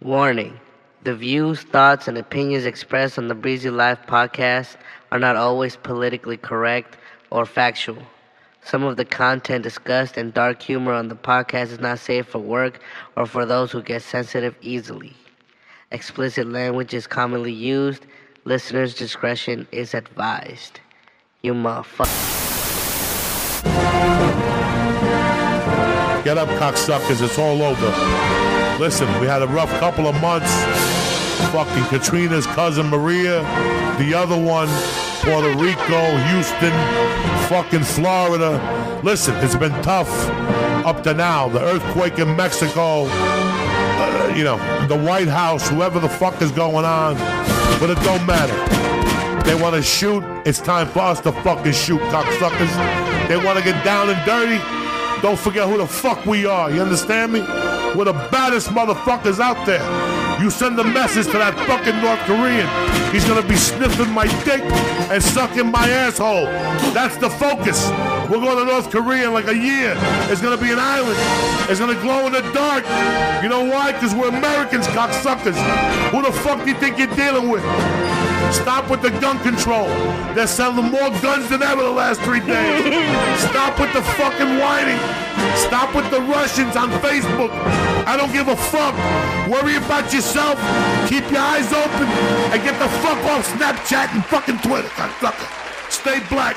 Warning The views, thoughts, and opinions expressed on the Breezy Life podcast are not always politically correct or factual. Some of the content discussed and dark humor on the podcast is not safe for work or for those who get sensitive easily. Explicit language is commonly used. Listener's discretion is advised. You motherfucker. Get up, cocksuckers. It's all over. Listen, we had a rough couple of months. Fucking Katrina's cousin Maria. The other one, Puerto Rico, Houston, fucking Florida. Listen, it's been tough up to now. The earthquake in Mexico. Uh, you know, the White House, whoever the fuck is going on. But it don't matter. They want to shoot. It's time for us to fucking shoot, cocksuckers. They want to get down and dirty. Don't forget who the fuck we are. You understand me? We're the baddest motherfuckers out there. You send a message to that fucking North Korean. He's gonna be sniffing my dick and sucking my asshole. That's the focus. We're going to North Korea in like a year. It's gonna be an island. It's gonna glow in the dark. You know why? Because we're Americans, cocksuckers. Who the fuck do you think you're dealing with? Stop with the gun control. They're selling more guns than ever the last three days. Stop with the fucking whining. Stop with the Russians on Facebook. I don't give a fuck. Worry about yourself. Keep your eyes open and get the fuck off Snapchat and fucking Twitter. Stay black.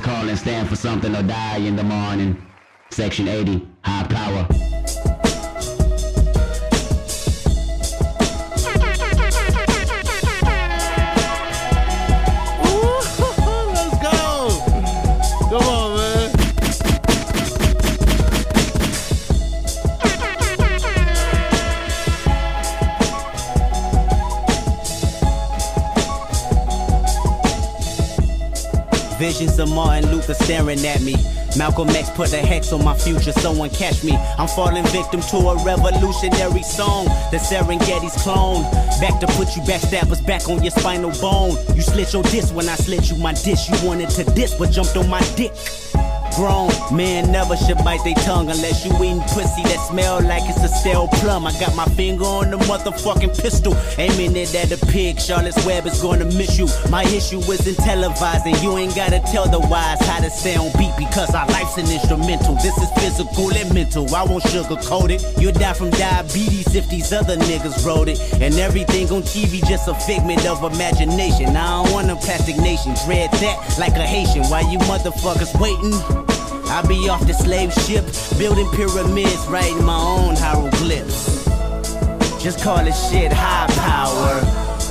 Is calling, stand for something or die in the morning. Section 80, Of Martin Luther staring at me. Malcolm X put a hex on my future, someone catch me. I'm falling victim to a revolutionary song. The Serengeti's clone. Back to put you backstabbers back on your spinal bone. You slit your disc when I slit you my dish. You wanted to diss, but jumped on my dick. Grown men never should bite their tongue unless you eating pussy that smell like it's a stale plum. I got my finger on the motherfucking pistol, aiming it at the pig. Charlotte's Web is gonna miss you. My issue isn't televising. You ain't gotta tell the wise how to stay on beat because our life's an instrumental. This is physical and mental. I won't sugarcoat it. You'll die from diabetes if these other niggas wrote it. And everything on TV just a figment of imagination. I don't want a plastic nation. Dread that like a Haitian. Why you motherfuckers waiting? I be off the slave ship, building pyramids, writing my own hieroglyphs. Just call it shit high power.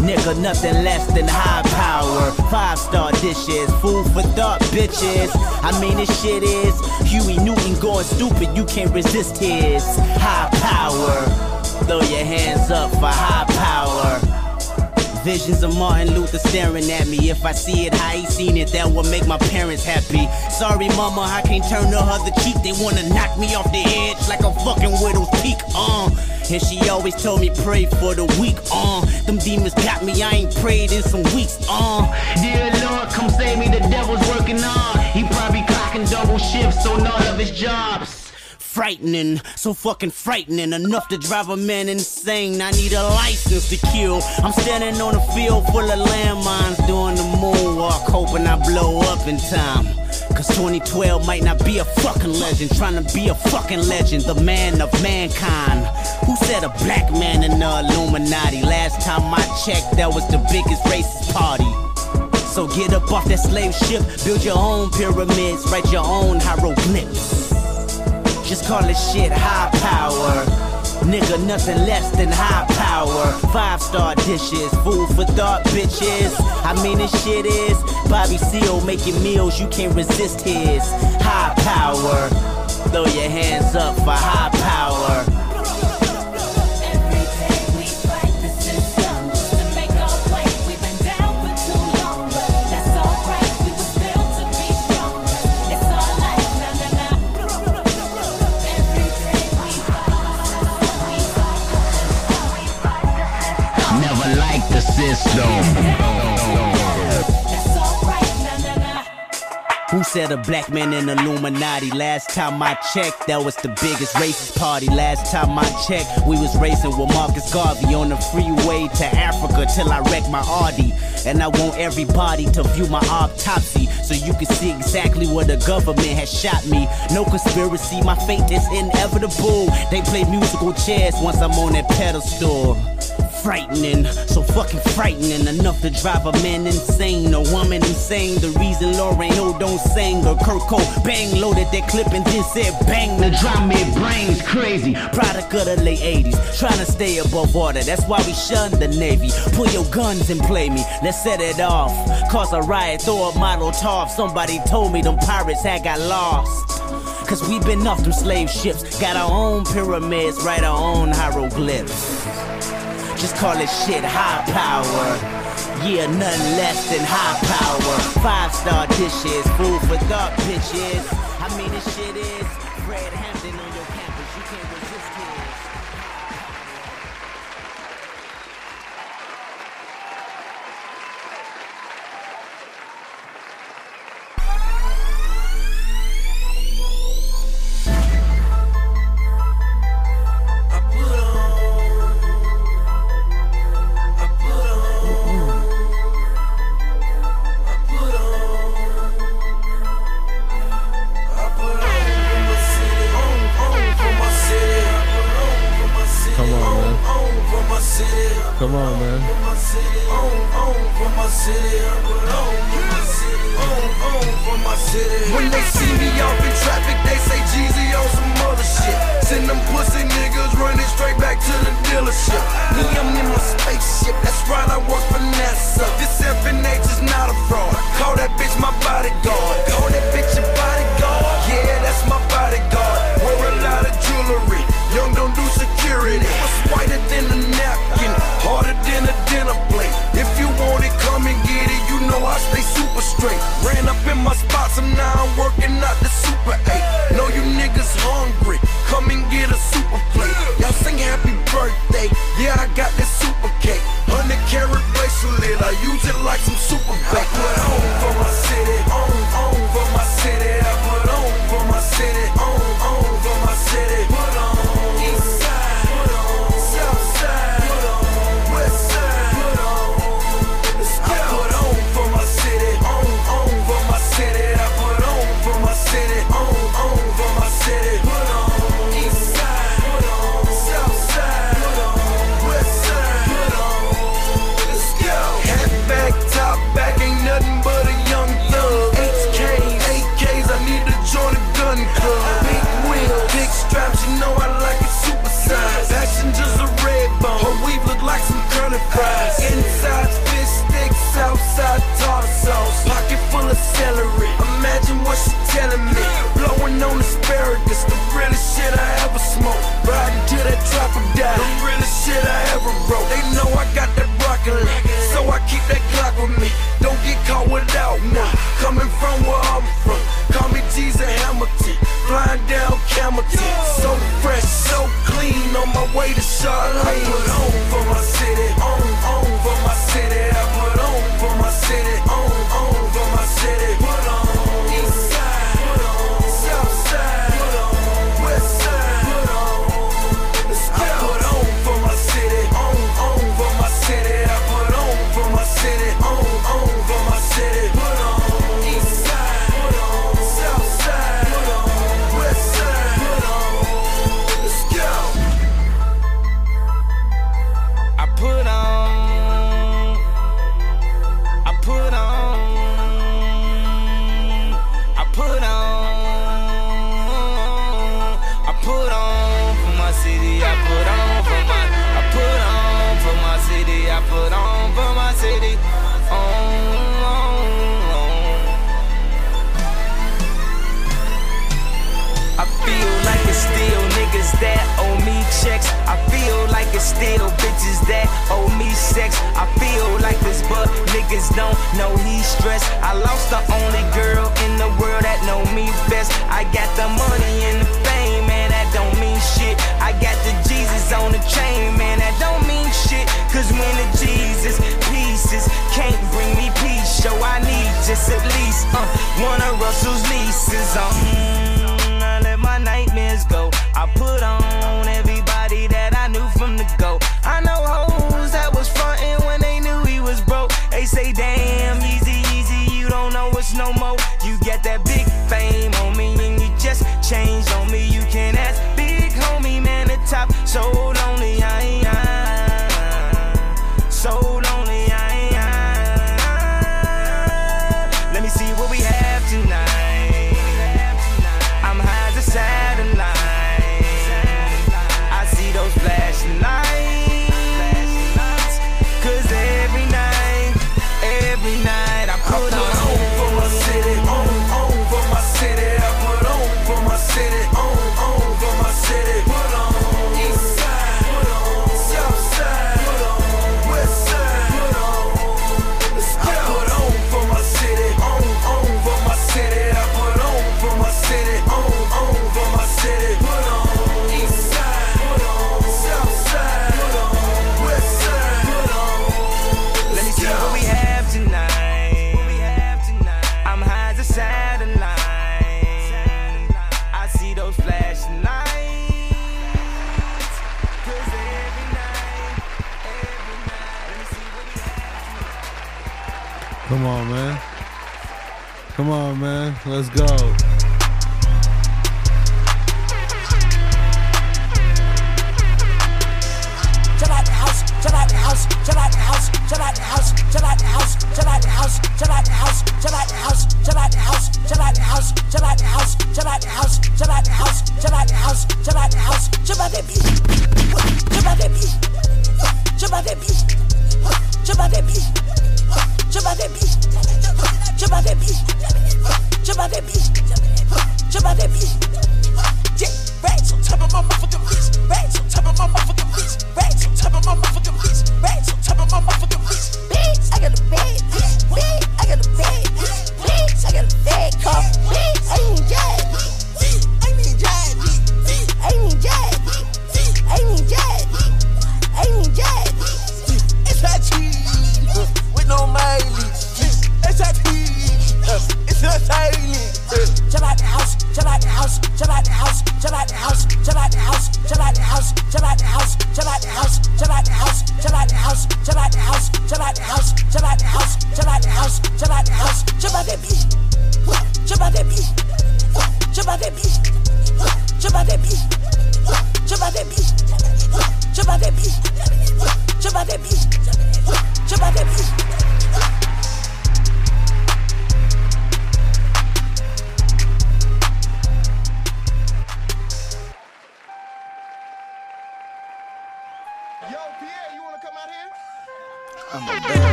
Nigga, nothing less than high power. Five star dishes, food for thought, bitches. I mean, this shit is Huey Newton going stupid. You can't resist his high power. Throw your hands up for high power. Visions of Martin Luther staring at me. If I see it how he seen it, that would make my parents happy. Sorry, mama, I can't turn the other cheek. They wanna knock me off the edge like a fucking widow's peak. Uh. And she always told me pray for the weak. Uh. Them demons got me. I ain't prayed in some weeks. Uh. Dear Lord, come save me, the devil's working on. He probably clocking double shifts on all of his jobs. Frightening, so fucking frightening, enough to drive a man insane. I need a license to kill. I'm standing on a field full of landmines doing the moonwalk, hoping I blow up in time. Cause 2012 might not be a fucking legend, trying to be a fucking legend, the man of mankind. Who said a black man in the Illuminati? Last time I checked, that was the biggest racist party. So get up off that slave ship, build your own pyramids, write your own hieroglyphs. Just call it shit high power. Nigga, nothing less than high power. Five star dishes, food for thought, bitches. I mean, this shit is Bobby Seale making meals, you can't resist his high power. Throw your hands up for high power. Who said a black man in Illuminati? Last time I checked, that was the biggest racist party. Last time I checked, we was racing with Marcus Garvey on the freeway to Africa till I wrecked my Audi. And I want everybody to view my autopsy so you can see exactly where the government has shot me. No conspiracy, my fate is inevitable. They play musical chairs once I'm on that pedestal frightening, so fucking frightening enough to drive a man insane, a woman insane. The reason Lauryn Hill don't sing or Kurt Cobain loaded that clip and then said bang. The drum it brains crazy. Product of the late 80s, trying to stay above water. That's why we shun the Navy. Pull your guns and play me. Let's set it off. Cause a riot, throw a model top. Somebody told me them pirates had got lost. Cause we been off them slave ships. Got our own pyramids, write our own hieroglyphs. Just call it shit high power. Yeah, nothing less than high power. Five star dishes, food for thought, bitches. I mean, this shit is Fred Hampton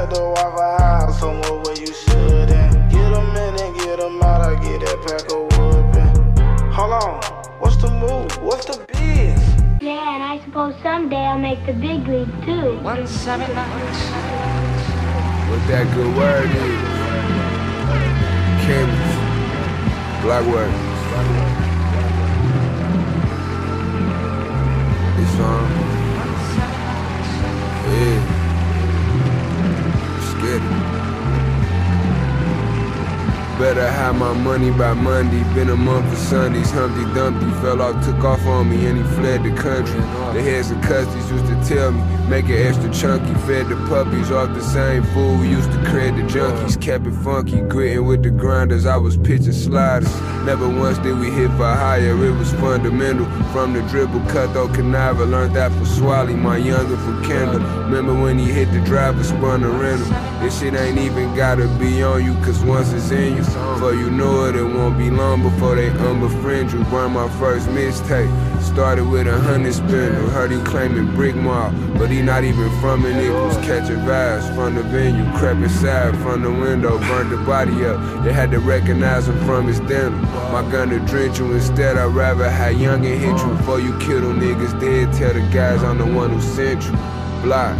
at the Waffle House, somewhere where you shouldn't. Get 'em in and get 'em out. I get that pack of whooping. Hold on, what's the move? What's the biz? Yeah, and I suppose someday I'll make the big league too. One seven What that good word is. Chemist. Black word. Better have my money by Monday. Been a month of Sundays. Humpty Dumpty fell off, took off on me, and he fled the country. The heads of custodies used to tell me, make it extra chunky. Fed the puppies off the same food. Used to credit the junkies. Kept it funky, gritting with the grinders. I was pitching sliders. Never once did we hit for higher. It was fundamental. From the dribble, cut though conniver. Learned that from Swally, my younger from Kendall. Remember when he hit the driver, spun the rental. This shit ain't even gotta be on you, cause once it's in you, before you know it, it won't be long before they unbefriend you. Burn my first mixtape. Started with a hundred spindle. Heard he claiming brick mob, but he not even from. Nigga was catching vibes from the venue. Crept inside from the window, burned the body up. They had to recognize him from his denim. My gun to drench you instead. I'd rather have young and hit you before you kill them niggas dead. Tell the guys I'm the one who sent you. Block.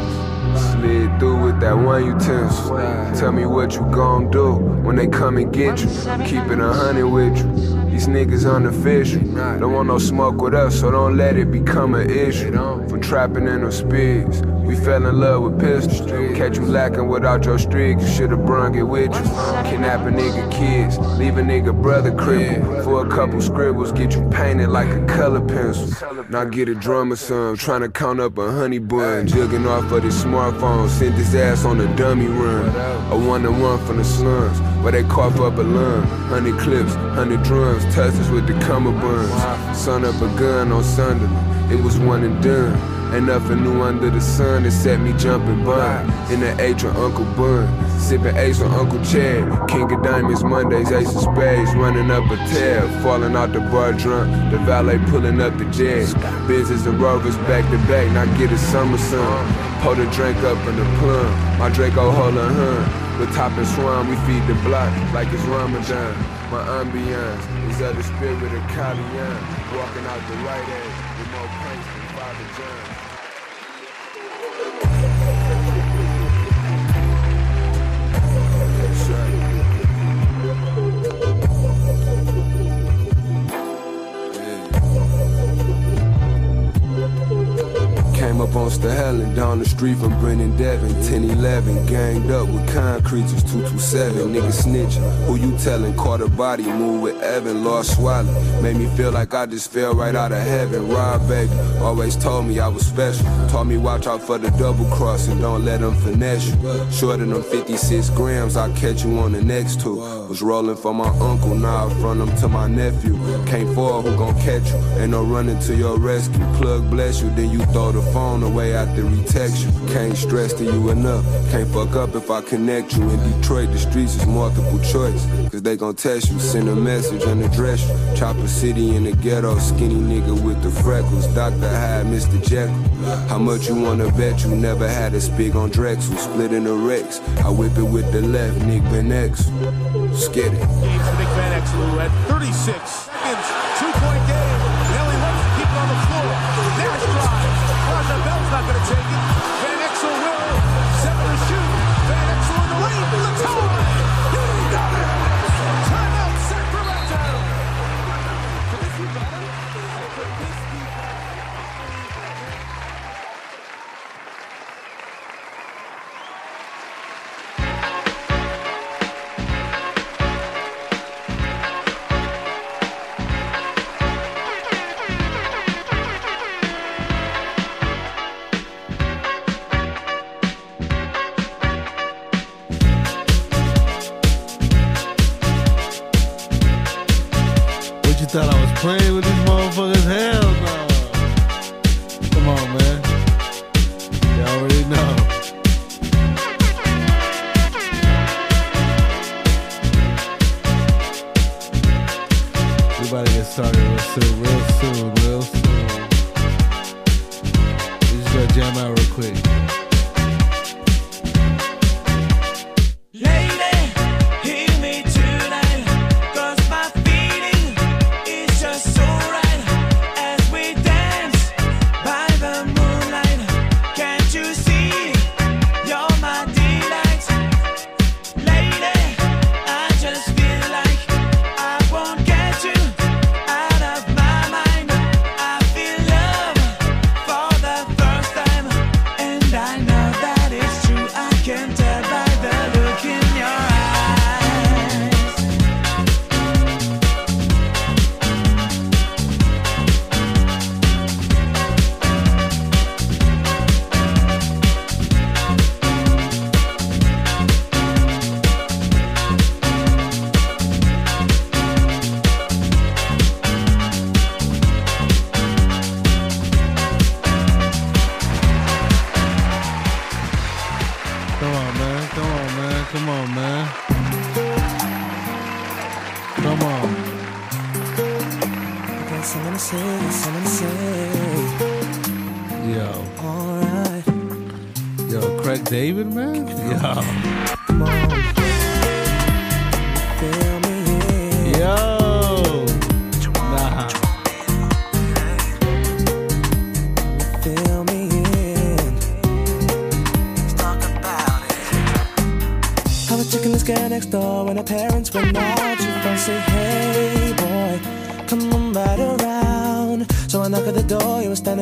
Slid through with that one utensil. Tell me what you gon' do when they come and get you. Keep it a hundred with you. These niggas unofficial. Don't want no smoke with us, so don't let it become an issue. For trapping in them speeds. We fell in love with pistols. Catch you lacking without your streak, you should've brung it with you. Kidnap a nigga kids, leave a nigga brother crippled. For a couple scribbles, get you painted like a color pencil. Now get a drummer some, trying to count up a honey bun. Jugging off of this smartphone, sent his ass on a dummy run. A one to one from the slums, where they cough up a lung. Hundred clips, hundred drums, touches with the cummerbunds. Son up a gun on Sunderland, it was one and done. And nothing new under the sun set me jumping bun. In the H with Uncle Bun. Sipping ace on Uncle Chad. King of Diamonds, Mondays, Ace of Spades. Running up a tab. Falling out the bar drunk. The valet pulling up the jet. Business and rovers back to back. Now get a summer sun. Pour the drink up in the plum. My Draco hold a hun. With top and swan, we feed the block like it's Ramadan. My ambiance is of the spirit of Kalian. Walking out the right edge with more pains than Father John. Came up on Helen down the street from Brennan Devon. 1011, ganged up with kind creatures, 227. Niggas snitching. Who you telling? Caught a body, move with Evan, lost swallow. Made me feel like I just fell right out of heaven. Rob baby, always told me I was special. Taught me watch out for the double cross and don't let them finesse you. Shorter than 56 grams, I'll catch you on the next two. Was rolling for my uncle, now I front him to my nephew. Can't fall, who gon' catch you? Ain't no running to your rescue. Plug bless you, then you throw the phone away way after he text you. Can't stress to you enough. Can't fuck up if I connect you. In Detroit, the streets is multiple choice. Cause they gon' test you. Send a message and address you. Chopper City in the ghetto. Skinny nigga with the freckles. Dr. Hyde, Mr. Jekyll. How much you wanna bet you never had a spig on Drexel? Split in the Rex. I whip it with the left. Nick Van X. Skid it. Nick Van Exel, who had 36 seconds,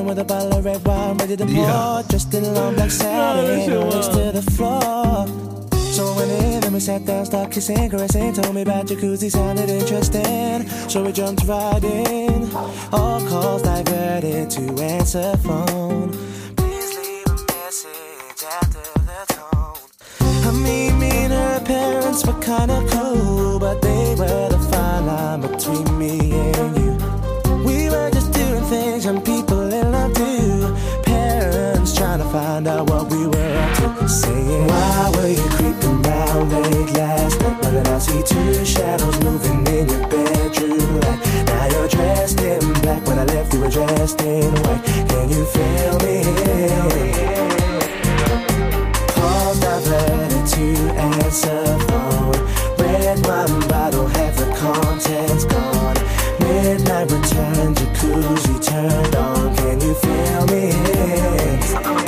with a bottle of red wine ready to pour. Yeah. Dressed in a long black satin, next to the floor. So I went in and we sat down, started kissing, caressing. Told me about jacuzzi, sounded interesting. So we jumped right in. All calls diverted to answer phone. Please leave a message after the tone. I mean, me and her parents were kinda cool, but they were the fine line between me and you. Saying, Why were you creeping round late last night? Then I see two shadows moving in your bedroom light. Now you're dressed in black. When I left, you were dressed in white. Can you feel me? Calls diverted to answer phone. Red wine bottle, half the contents gone. Midnight return, jacuzzi turned on. Can you feel me?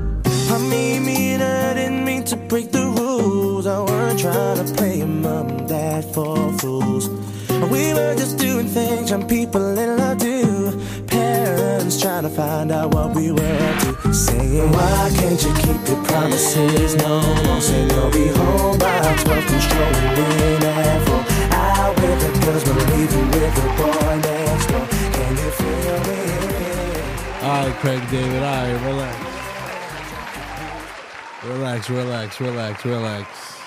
I mean, me and her didn't mean to break the rules. I weren't trying to play mom and dad for fools. We were just doing things young people in love do. Parents trying to find out what we were up to. Saying, why can't you keep your promises? No, won't say you'll be home by 12, controlling in at four. Out with the girls, but leaving with the boy next door. Can you feel me? All right, Craig David. All right, relax. Relax, relax, relax, relax.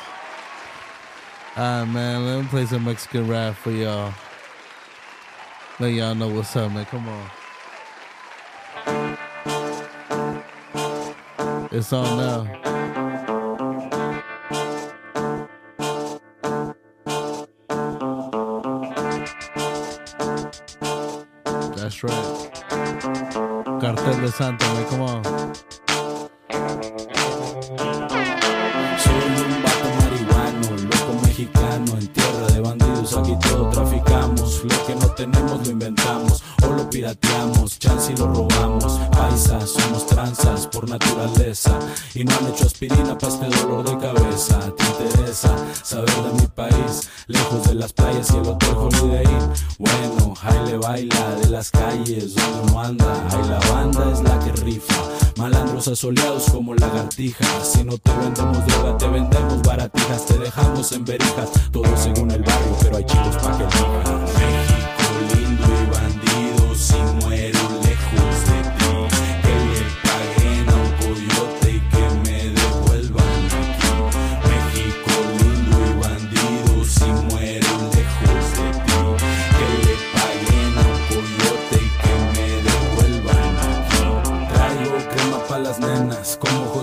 All right, man. Let me play some Mexican rap for y'all. Let y'all know what's up, man. Come on. It's on now. That's right. Cartel de Santa, man. Come on. Por naturaleza y no han hecho aspirina para este dolor de cabeza. ¿Te interesa saber de mi país? Lejos de las playas y el hotel Holiday Inn. Bueno, le baila de las calles donde no anda. Ahí la banda es la que rifa. Malandros asoleados como lagartijas. Si no te vendemos droga, te vendemos baratijas. Te dejamos en verijas. Todo según el barrio, pero hay chicos pa' que elijan.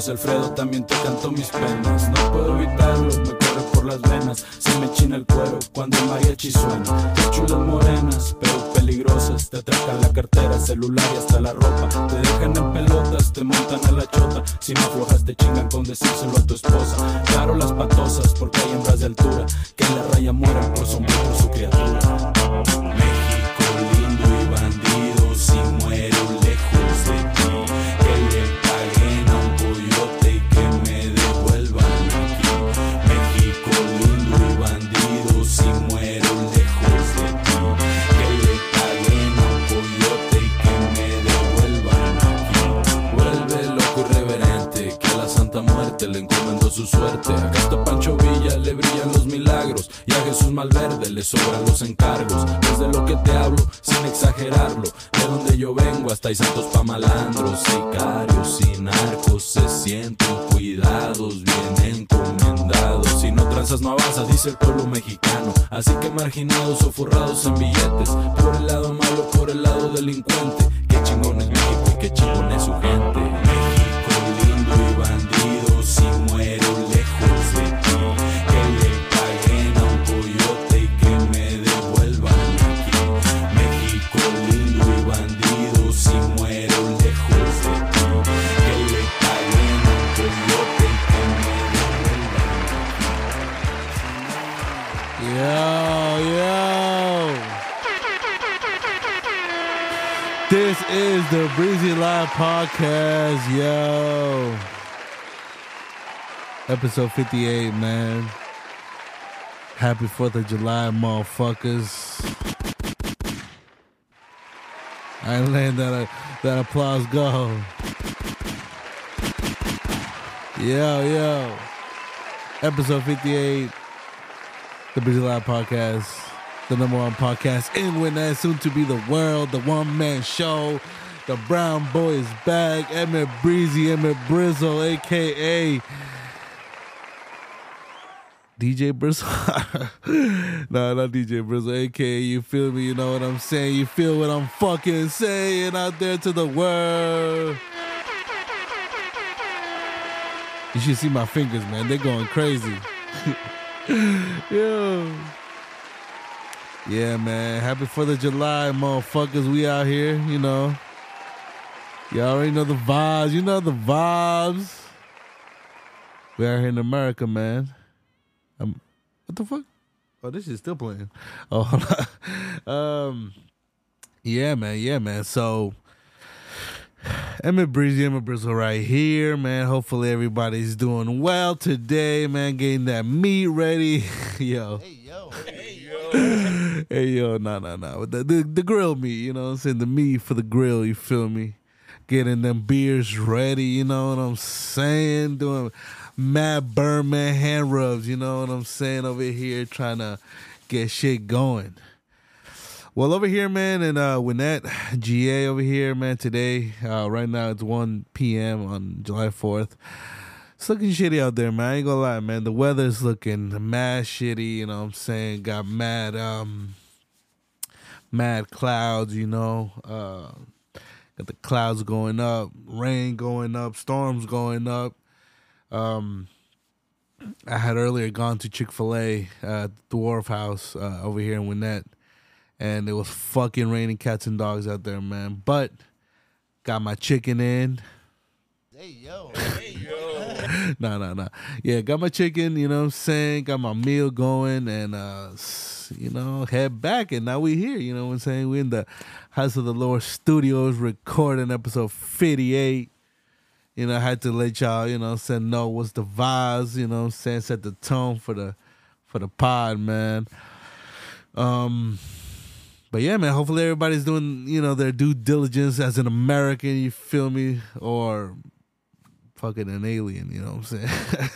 Alfredo también te canto mis penas. No puedo evitarlo, me corre por las venas. Se me china el cuero cuando el mariachi suena. Qué chulas morenas, pero peligrosas. Te atracan la cartera, celular y hasta la ropa. Te dejan en pelotas, te montan a la chota. Si no aflojas, te chingan con decírselo a tu esposa. Claro, las patosas, porque hay hembras de altura. Que en la raya mueren por sombra por su criatura. Su suerte. Acá está Pancho Villa, le brillan los milagros. Y a Jesús Malverde le sobran los encargos. Desde lo que te hablo, sin exagerarlo. De donde yo vengo hasta hay santos pa' malandros, sicarios y narcos. Se sienten cuidados, bien encomendados. Si no tranzas, no avanzas, dice el pueblo mexicano. Así que marginados o forrados en billetes. Por el lado malo, por el lado delincuente. Qué chingón es México y qué chingón es su gente. México lindo y bandido, si muero Yo, yo. This is the Breezy Live Podcast, yo. Episode 58, man. Happy 4th of July, motherfuckers. I letting that, uh, that applause go. Yo, yo. Episode 58. The Breezy Live Podcast, the number one podcast in Gwinnett, soon to be the world, the one man show. The Brown Boy is back. Emmit Breezy, Emmit Brizzle, aka DJ Brizzle. no, not DJ Brizzle, aka you feel me, you know what I'm saying? You feel what I'm fucking saying out there to the world. You should see my fingers, man. They're going crazy. Yo. Yeah, man. Happy 4th of July, motherfuckers. We out here, you know. Y'all already know the vibes. You know the vibes. We out here in America, man. Um, what the fuck? Oh, this is still playing. Oh, hold on. Um, yeah, man. Yeah, man. So, Emmit Breezy, Emmit Brizzle right here, man. Hopefully everybody's doing well today, man. Getting that meat ready. yo. Hey, yo. Hey, yo. hey yo, no, no, no. The, the the grill meat, you know what I'm saying? The meat for the grill, you feel me? Getting them beers ready, you know what I'm saying? Doing mad Birdman hand rubs, you know what I'm saying? Over here trying to get shit going. Well, over here, man, and uh, Gwinnett, GA over here, man, today, uh, right now it's 1 p.m. on July 4th. It's looking shitty out there, man. I ain't gonna lie, man. The weather's looking mad shitty, you know what I'm saying? Got mad, um, mad clouds, you know. Uh, got the clouds going up, rain going up, storms going up. Um, I had earlier gone to Chick Fil A at the Wharf House uh, over here in Gwinnett, and it was fucking raining cats and dogs out there, man. But got my chicken in. Hey yo, hey yo. no, no, no. Yeah, got my chicken, you know what I'm saying? Got my meal going and uh you know, head back and now we here, you know what I'm saying? we in the House of the Lord Studios recording episode 58. You know, I had to let y'all, you know saying, know what's the vibes, you know what I'm saying, set the tone for the for the pod, man. Um but yeah, man, hopefully everybody's doing, you know, their due diligence as an American, you feel me? Or fucking an alien, you know what I'm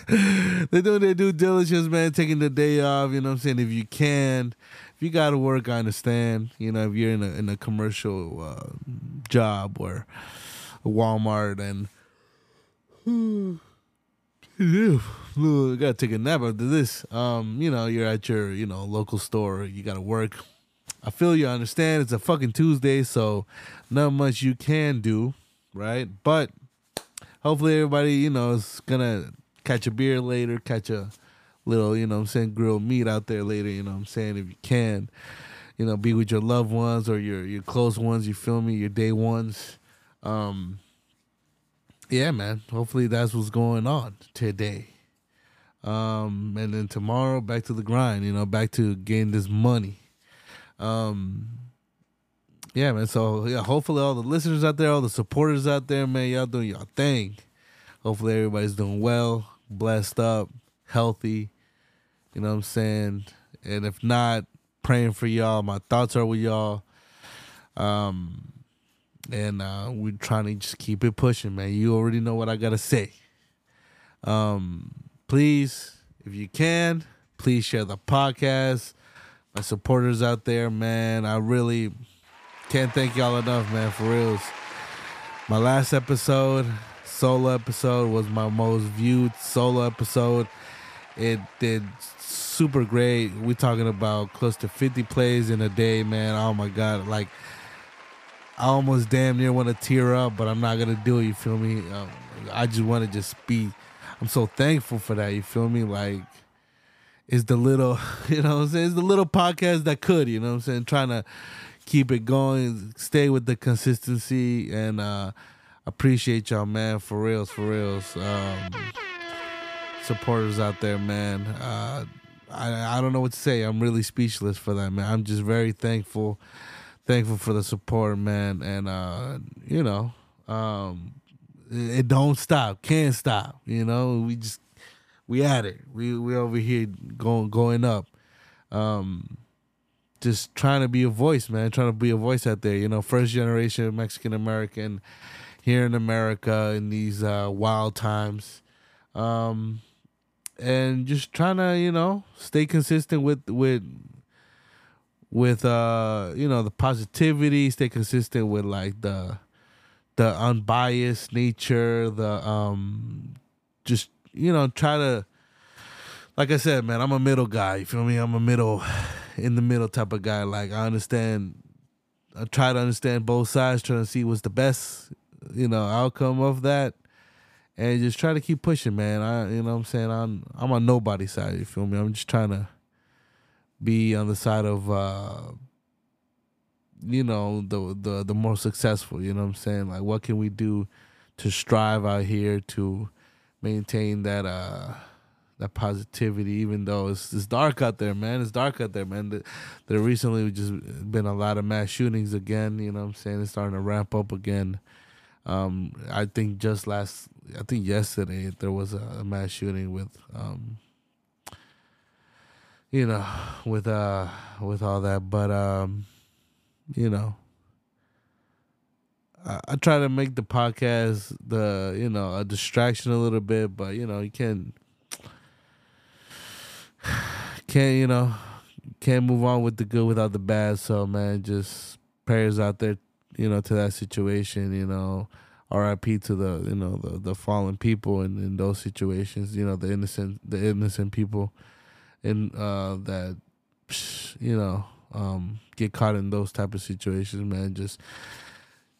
saying? They're doing their due diligence, man, taking the day off, you know what I'm saying? If you can, if you gotta work, I understand. You know, if you're in a in a commercial uh, job or Walmart and gotta take a nap after this. Um, you know, you're at your, you know, local store, you gotta work. I feel you I understand it's a fucking Tuesday, so not much you can do, right? But hopefully everybody, you know, is gonna catch a beer later, catch a little, you know I'm saying, grilled meat out there later, you know I'm saying, if you can. You know, be with your loved ones or your your close ones, you feel me, your day ones. Um yeah, man. Hopefully that's what's going on today. Um, and then tomorrow back to the grind, you know, back to getting this money. Um, yeah, man. So yeah, hopefully all the listeners out there, all the supporters out there, man, y'all doing y'all thing. Hopefully everybody's doing well, blessed up, healthy. You know what I'm saying? And if not, praying for y'all. My thoughts are with y'all. Um, and uh, we're trying to just keep it pushing, man. You already know what I gotta say. Um, please, if you can, please share the podcast. My supporters out there, man, I really can't thank y'all enough, man. For reals. My last episode, solo episode, was my most viewed solo episode. It did super great. We're talking about close to 50 plays in a day, man. Oh my god, like I almost damn near want to tear up, but I'm not gonna do it. You feel me? Um, I just want to just be. I'm so thankful for that. You feel me? Like, it's the little, you know, what I'm saying it's the little podcast that could. You know, what I'm saying trying to keep it going, stay with the consistency, and uh appreciate y'all, man. For reals, for reals. Um, supporters out there, man. Uh, I I don't know what to say. I'm really speechless for that, man. I'm just very thankful thankful for the support, man. And uh, you know, um, it don't stop, can't stop. You know, we just we at it. We we over here going going up. Um, just trying to be a voice, man. Trying to be a voice out there. You know, first generation Mexican American here in America in these uh, wild times. Um, and just trying to, you know, stay consistent with with with uh you know the positivity stay consistent with like the the unbiased nature the um just you know try to like i said man i'm a middle guy you feel me? I'm a middle in the middle type of guy. Like i understand i try to understand both sides trying to see what's the best you know outcome of that and just try to keep pushing man. I you know what i'm saying? I'm i'm on nobody's side you feel me? I'm just trying to be on the side of uh you know the the the more successful you know what i'm saying? Like what can we do to strive out here to maintain that uh that positivity even though it's it's dark out there man. It's dark out there man. There, recently just been a lot of mass shootings again you know what i'm saying? It's starting to ramp up again. Um i think just last i think yesterday there was a mass shooting with um you know, with uh with all that. But um, you know, I, I try to make the podcast the you know a distraction a little bit, but you know you can't can't you know can't move on with the good without the bad. So man, just prayers out there, you know, to that situation. You know, R.I.P. to the you know the the fallen people in, in those situations. You know, the innocent the innocent people in uh that you know um get caught in those type of situations. Man, just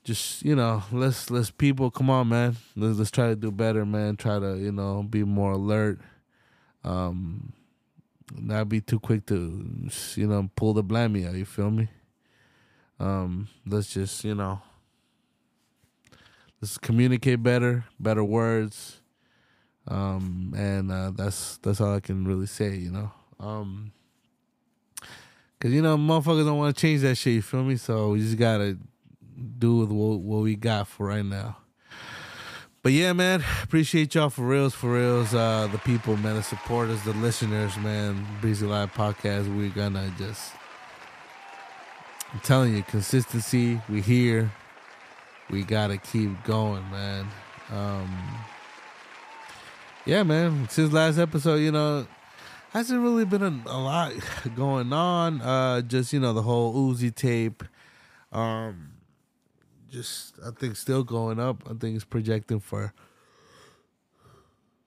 just you know let's let's people come on man. Let's, let's try to do better man. Try to you know be more alert. Um not be too quick to you know pull the blammy out you feel me? Um let's just you know let's communicate better better words. Um and uh that's that's all i can really say you know? Um Cause you know motherfuckers don't want to change that shit. You feel me? So we just gotta do with what, what we got for right now. But yeah, man, appreciate y'all for reals, for reals. Uh, the people, man, the supporters, the listeners, man. Breezy Live podcast. We're gonna just. I'm telling you, consistency. We here. We gotta keep going, man. Um, yeah, man. Since last episode, you know, hasn't really been a, a lot going on. Uh, just you know, the whole Uzi tape. Um, just I think still going up. I think it's projecting for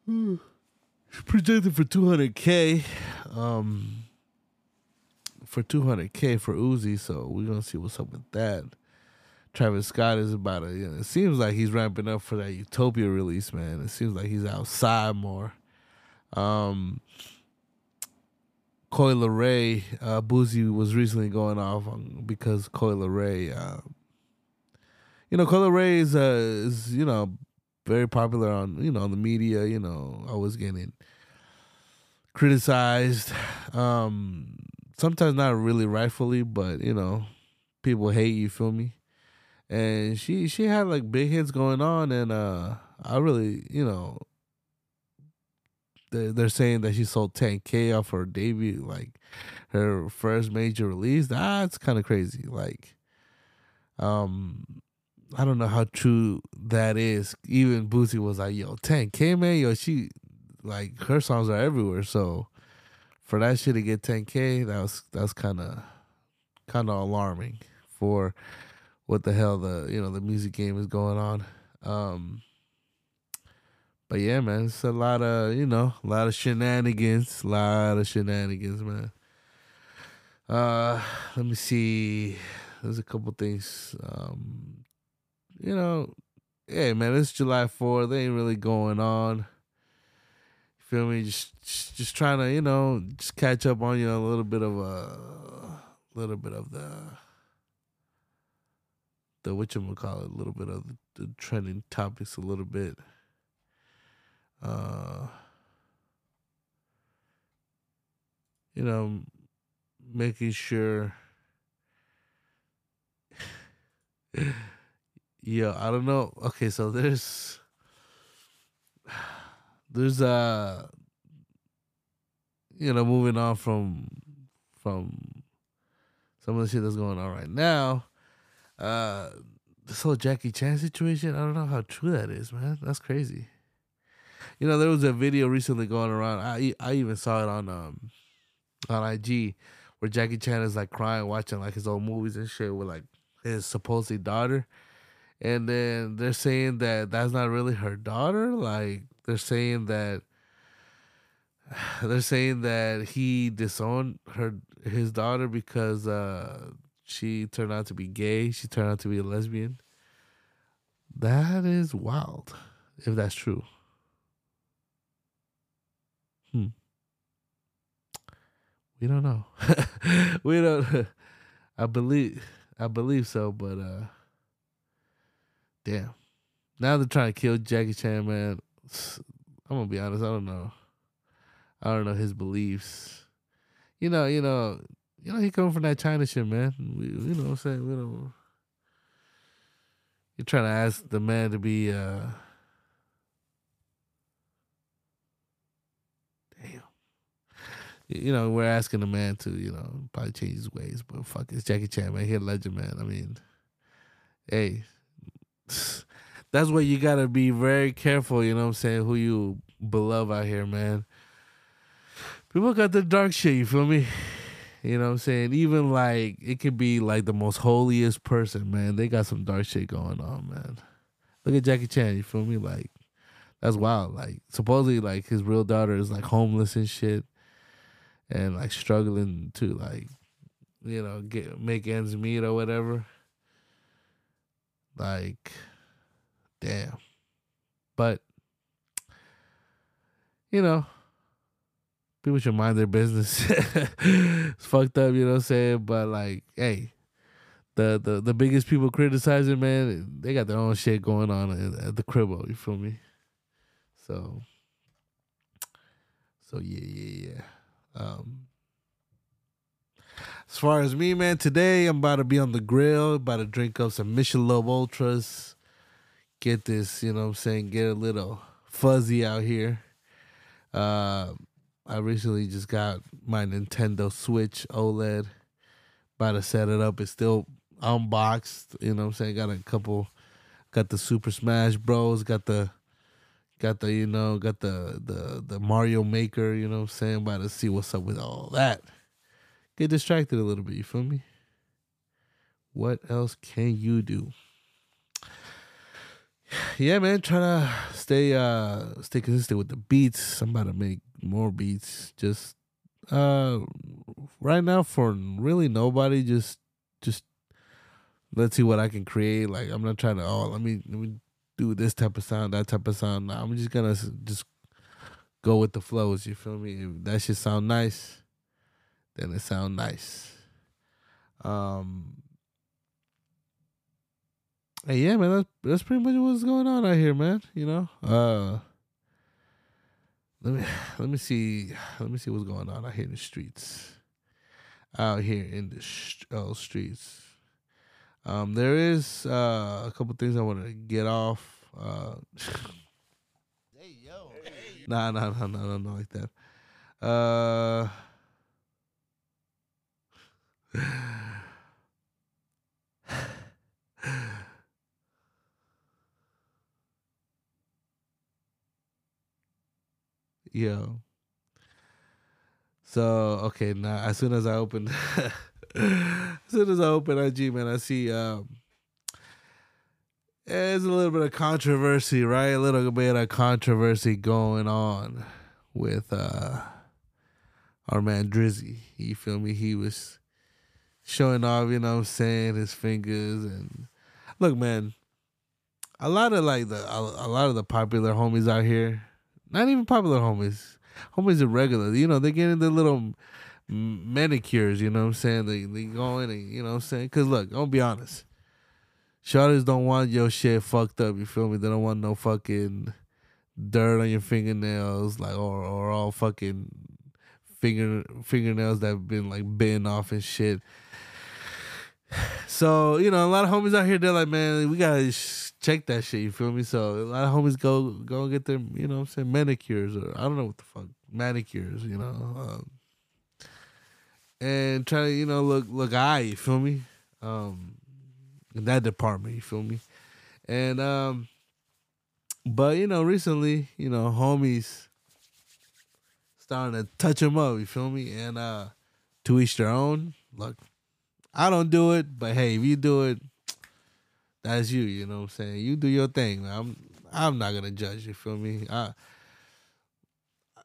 it's projected for 200k um for 200k for Uzi, so we're going to see what's up with that. Travis Scott is about to, you know, it seems like he's ramping up for that Utopia release, man. It seems like he's outside more. Um Coi Leray, uh, Boosie was recently going off on, because Coi Leray, uh, you know, Coi Leray is, uh, is, you know, very popular on, you know, on the media, you know, always getting criticized. Um, sometimes not really rightfully, but, you know, people hate you, feel me? And she, she had like big hits going on and, uh, I really, you know, they're saying that she sold 10k off her debut like her first major release that's kind of crazy like um i don't know how true that is even boosie was like yo 10k man yo she like her songs are everywhere so for that shit to get 10k that was that's kind of kind of alarming for what the hell the you know the music game is going on um but yeah, man, it's a lot of you know, a lot of shenanigans, a lot of shenanigans, man. Uh, let me see. There's a couple things. Um, you know, hey man, it's July 4th. They ain't really going on. You feel me? Just, just, just trying to, you know, just catch up on you a little bit of a, little bit of the, the what you call it, a little bit of the, the trending topics, a little bit uh, you know, making sure. Yeah, I don't know. Okay, so there's there's uh you know moving on from from some of the shit that's going on right now. Uh this whole Jackie Chan situation, I don't know how true that is, man. That's crazy. You know, there was a video recently going around. I I even saw it on um on IG where Jackie Chan is like crying watching like his old movies and shit with like his supposed daughter. And then they're saying that that's not really her daughter. Like they're saying that they're saying that he disowned her his daughter because uh she turned out to be gay. She turned out to be a lesbian. That is wild, if that's true. Hmm. We don't know. we don't. I believe. I believe so, but uh, damn. Now they're trying to kill Jackie Chan, man. I'm gonna be honest. I don't know. I don't know his beliefs. You know. You know. You know he coming from that China shit, man. We, you know what I'm saying. We don't. You're trying to ask the man to be. uh you know, we're asking the man to, you know, probably change his ways, but fuck, it's Jackie Chan, man. He a legend, man. I mean, hey, that's why you gotta be very careful, you know what I'm saying, who you beloved out here, man. People got the dark shit, you feel me? You know what I'm saying? Even like it could be like the most holiest person, man. They got some dark shit going on, man. Look at Jackie Chan, you feel me? Like that's wild. Like supposedly like his real daughter is like homeless and shit and like struggling to like you know get make ends meet or whatever. Like damn. But you know, people should mind their business. it's fucked up, you know what I'm saying? But like, hey, the the the biggest people criticizing, man, they got their own shit going on at, at the cribbo. You feel me? So, so yeah, yeah, yeah. Um, as far as me, man, today I'm about to be on the grill, about to drink up some Michelob Ultras. Get this, you know what I'm saying? Get a little fuzzy out here. Uh, I recently just got my Nintendo Switch OLED. About to set it up. It's still unboxed. You know what I'm saying? Got a couple got the Super Smash Bros, got the got the, you know, got the the the Mario Maker, you know what I'm saying? About to see what's up with all that. Get distracted a little bit, you feel me? What else can you do? yeah, man, trying to stay uh stay consistent with the beats. I'm about to make more beats. Just uh right now for really nobody, just just let's see what I can create. Like I'm not trying to oh let me let me do this type of sound, that type of sound. I'm just gonna just go with the flows, you feel me? If that should sound nice, then it sound nice. Um Hey, yeah, man, that's that's pretty much what's going on out here, man. You know, uh, let me let me see let me see what's going on out here in the streets. Out here in the sh- oh, streets, um, there is uh, a couple things I want to get off. Uh, Hey yo. nah, nah, nah, nah, nah, not like that. Uh. Yo. So okay, now as soon as I open, as soon as I open IG, man, I see um, there's a little bit of controversy, right? A little bit of controversy going on with uh our man Drizzy. You feel me? He was showing off, you know what I'm saying, his fingers and look, man, a lot of like the a, a lot of the popular homies out here, not even popular homies, homies are regular. You know, they get their little manicures. You know what I'm saying? They they go in and you know what I'm saying. Cause look, I'll be honest, shorties don't want your shit fucked up. You feel me? They don't want no fucking dirt on your fingernails, like or or all fucking finger fingernails that have been like bitten off and shit. So you know, a lot of homies out here, they're like, man, we gotta sh- check that shit. You feel me? So a lot of homies go go get their, you know, what I'm saying manicures or I don't know what the fuck manicures, you know, um, and try to you know look look eye. You feel me? Um, in that department, you feel me? And um, but you know, recently, you know, homies starting to touch them up. You feel me? And uh, to each their own. Look, I don't do it, but hey, if you do it, that's you. You know what I'm saying? You do your thing. I'm I'm not gonna judge. You feel me? I,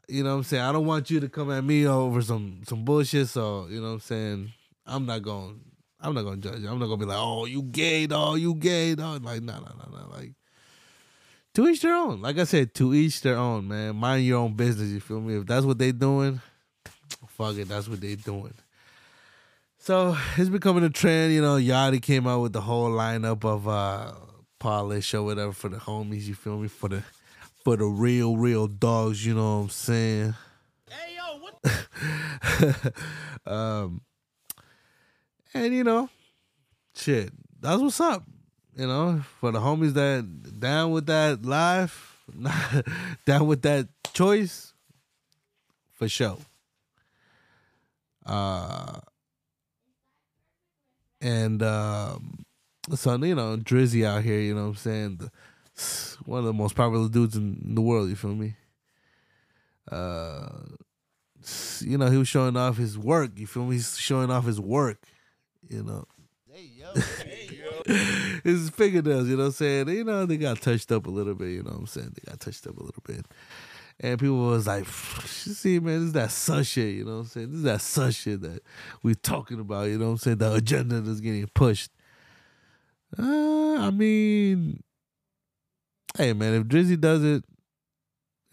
you know what I'm saying? I don't want you to come at me over some some bullshit. So you know what I'm saying? I'm not going. I'm not gonna judge you. I'm not gonna be like, oh, you gay, dog. You gay, dog. Like, no, no, no, no. Like, to each their own. Like I said, to each their own, man. Mind your own business. You feel me? If that's what they doing, fuck it. That's what they doing. So it's becoming a trend, you know. Yachty came out with the whole lineup of uh polish or whatever for the homies, you feel me? For the for the real, real dogs, you know what I'm saying? Hey yo, what um and you know, shit, that's what's up. You know, for the homies that down with that life, down with that choice, for sure. Uh, and um, so you know, Drizzy out here, you know what I'm saying? The, one of the most popular dudes in the world, you feel me? Uh, you know, he was showing off his work, you feel me? He's showing off his work, you know. his fingernails, you know what I'm saying? You know, they got touched up a little bit, you know what I'm saying? They got touched up a little bit. And people was like, see, man, this is that sus shit, you know what I'm saying? This is that sus shit that we talking about, you know what I'm saying? The agenda that's getting pushed. Uh, I mean, hey, man, if Drizzy does it,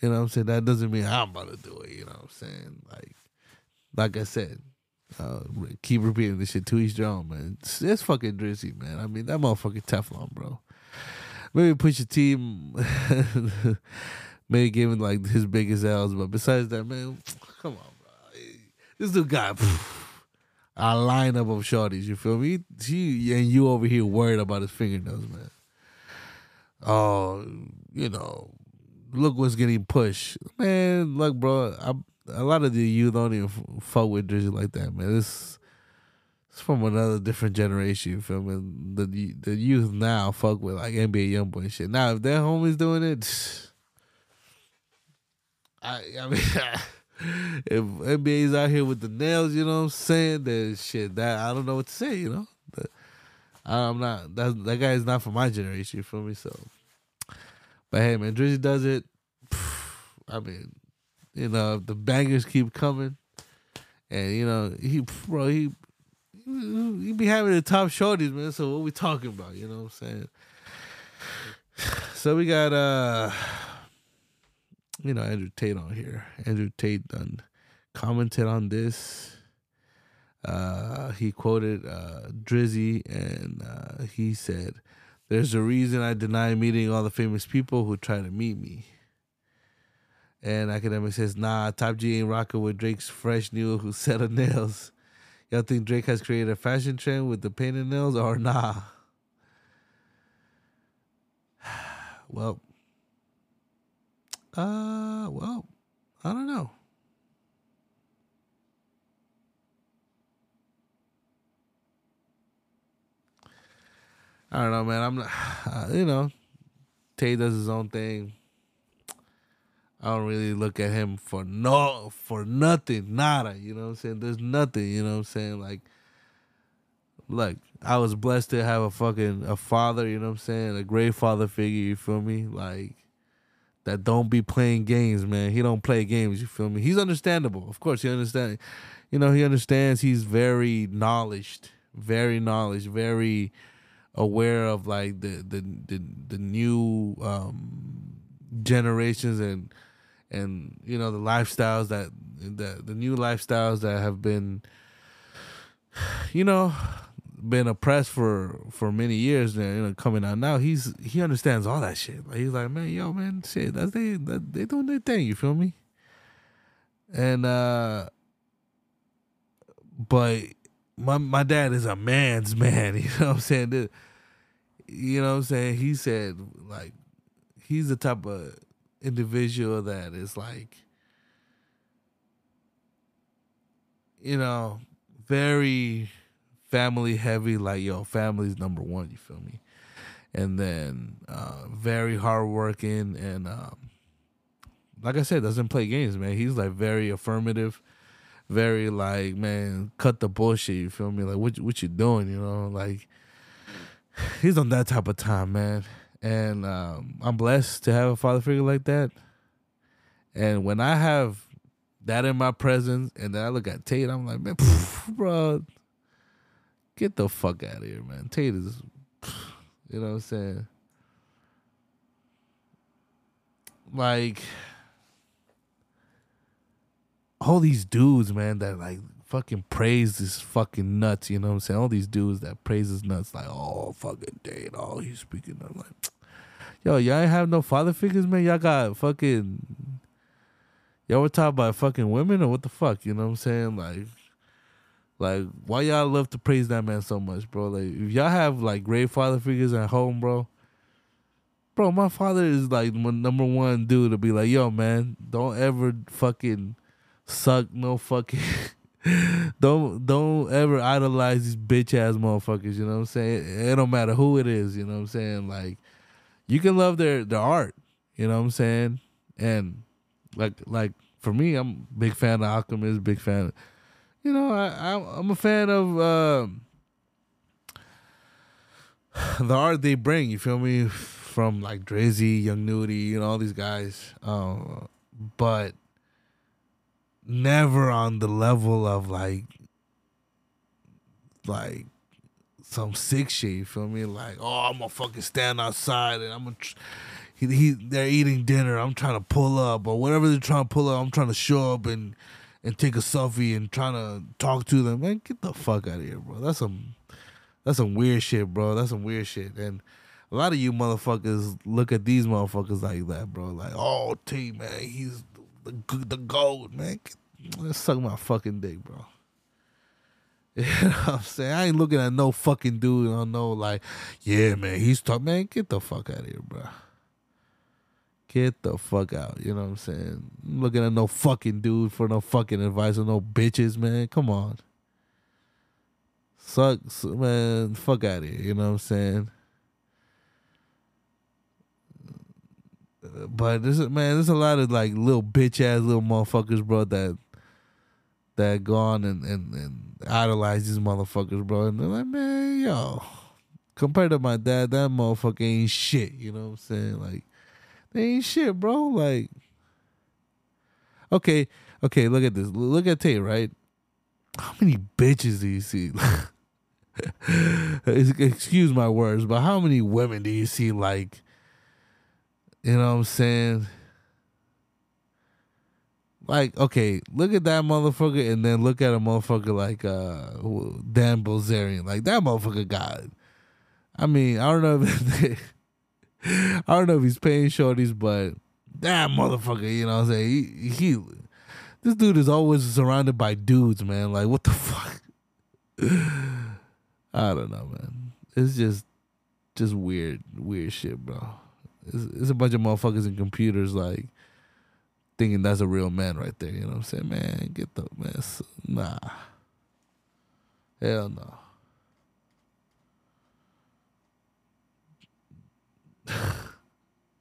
you know what I'm saying? That doesn't mean I'm about to do it, you know what I'm saying? Like, like I said, uh, keep repeating this shit to each own, man. It's, it's fucking Drizzy, man. I mean, that motherfucking Teflon, bro. Maybe push your team. maybe give him like his biggest L's, but besides that, man, come on, bro. This dude got a lineup of shorties. You feel me? She and you over here worried about his fingernails, man. Oh, you know, look what's getting pushed, man. Look, bro, I, a lot of the youth don't even fuck with Drizzy like that, man. It's it's from another different generation. You feel me? The the youth now fuck with like NBA YoungBoy shit. Now if their homies doing it. I I mean, if NBA's out here with the nails, you know what I'm saying? Then shit, that I don't know what to say, you know. But I'm not that that guy is not from my generation. You feel me? So, but hey, man, Drizzy does it. I mean, you know, the bangers keep coming, and you know, he bro, he he be having the top shorties, man. So what we talking about? You know what I'm saying? So we got uh you know, Andrew Tate on here. Andrew Tate done commented on this. Uh, he quoted uh, Drizzy and uh, he said, There's a reason I deny meeting all the famous people who try to meet me. And Akademiks says, Nah, Top G ain't rocking with Drake's fresh new set of nails. Y'all think Drake has created a fashion trend with the painted nails or nah? Well, uh, well, I don't know. I don't know, man. I'm not, uh, you know, Tay does his own thing. I don't really look at him for no, for nothing, nada. You know what I'm saying? There's nothing. You know what I'm saying? Like, look, I was blessed to have a fucking a father. You know what I'm saying? A great father figure. You feel me? Like that don't be playing games, man. He don't play games, you feel me? He's understandable. Of course, he understand. You know, he understands he's very knowledged, very knowledge, very aware of like the the the, the new um generations and and you know the lifestyles that the the new lifestyles that have been you know been oppressed for for many years now, you know, coming out now, he's he understands all that shit. Like he's like, man, yo, man, shit, that's they that, they doing their thing. You feel me? And uh, but my my dad is a man's man. You know what I'm saying? The- you know what I'm saying? He said like he's the type of individual that is like, you know, very family heavy, like yo, family's number one, you feel me? And then uh very hardworking and um like I said, doesn't play games, man. He's like very affirmative, very like, man, cut the bullshit, you feel me? Like what what you doing, you know? Like he's on that type of time, man. And um I'm blessed to have a father figure like that. And when I have that in my presence and then I look at Tate, I'm like, man, bro, get the fuck out of here, man. Tate is, you know what I'm saying? Like, all these dudes, man, that like fucking praise this fucking nuts, you know what I'm saying? All these dudes that praise his nuts, like, oh, fucking Tate, oh, he's speaking. I'm like, yo, y'all ain't have no father figures, man. Y'all got fucking, y'all were talking about fucking women or what the fuck, you know what I'm saying? Like, like, why y'all love to praise that man so much, bro? Like, if y'all have like great father figures at home, bro, bro, my father is like my number one dude to be like, yo, man, don't ever fucking suck no fucking don't don't ever idolize these bitch ass motherfuckers. You know what I'm saying? It don't matter who it is. You know what I'm saying? Like you can love their their art. You know what I'm saying? And like like for me, I'm big fan of Alchemist. Big fan. You know, I, I'm a fan of. um the art they bring, you feel me? From like Drizzy, Young Nudy, you know, all these guys. Uh, but never on the level of like like some sick shit, you feel me? Like, oh, I'm gonna fucking stand outside and I'm gonna tr- he, he they're eating dinner, I'm trying to pull up or whatever they're trying to pull up, I'm trying to show up and and take a selfie and trying to talk to them. Man, get the fuck out of here, bro. That's some that's some weird shit, bro. That's some weird shit. And a lot of you motherfuckers look at these motherfuckers like that, bro. Like, oh, T, man, he's the the, gold, man. Let's suck my fucking dick, bro. You know what I'm saying? I ain't looking at no fucking dude. I know, like, yeah, man, he's talking. Man, get the fuck out of here, bro. Get the fuck out. You know what I'm saying? I'm looking at no fucking dude for no fucking advice or no bitches, man. Come on. Sucks, man. Fuck out of here. You know what I'm saying? But this is man, there's a lot of like little bitch ass little motherfuckers, bro, that that go on and, and, and idolize these motherfuckers, bro. And they're like, man, yo, compared to my dad, that motherfucker ain't shit. You know what I'm saying? Like, they ain't shit, bro. Like, okay, okay, look at this. Look at Tate, right? How many bitches do you see? Excuse my words, but how many women do you see like you know what I'm saying? Like, okay, look at that motherfucker and then look at a motherfucker like uh Dan Bilzerian. Like that motherfucker got I mean, I don't know if I don't know if he's paying shorties, but that motherfucker, you know what I'm saying? He, he this dude is always surrounded by dudes, man. Like what the fuck? I don't know, man. It's just just weird, weird shit, bro. It's, it's a bunch of motherfuckers and computers like thinking that's a real man right there. You know what I'm saying? Man, get the mess. Nah. Hell no.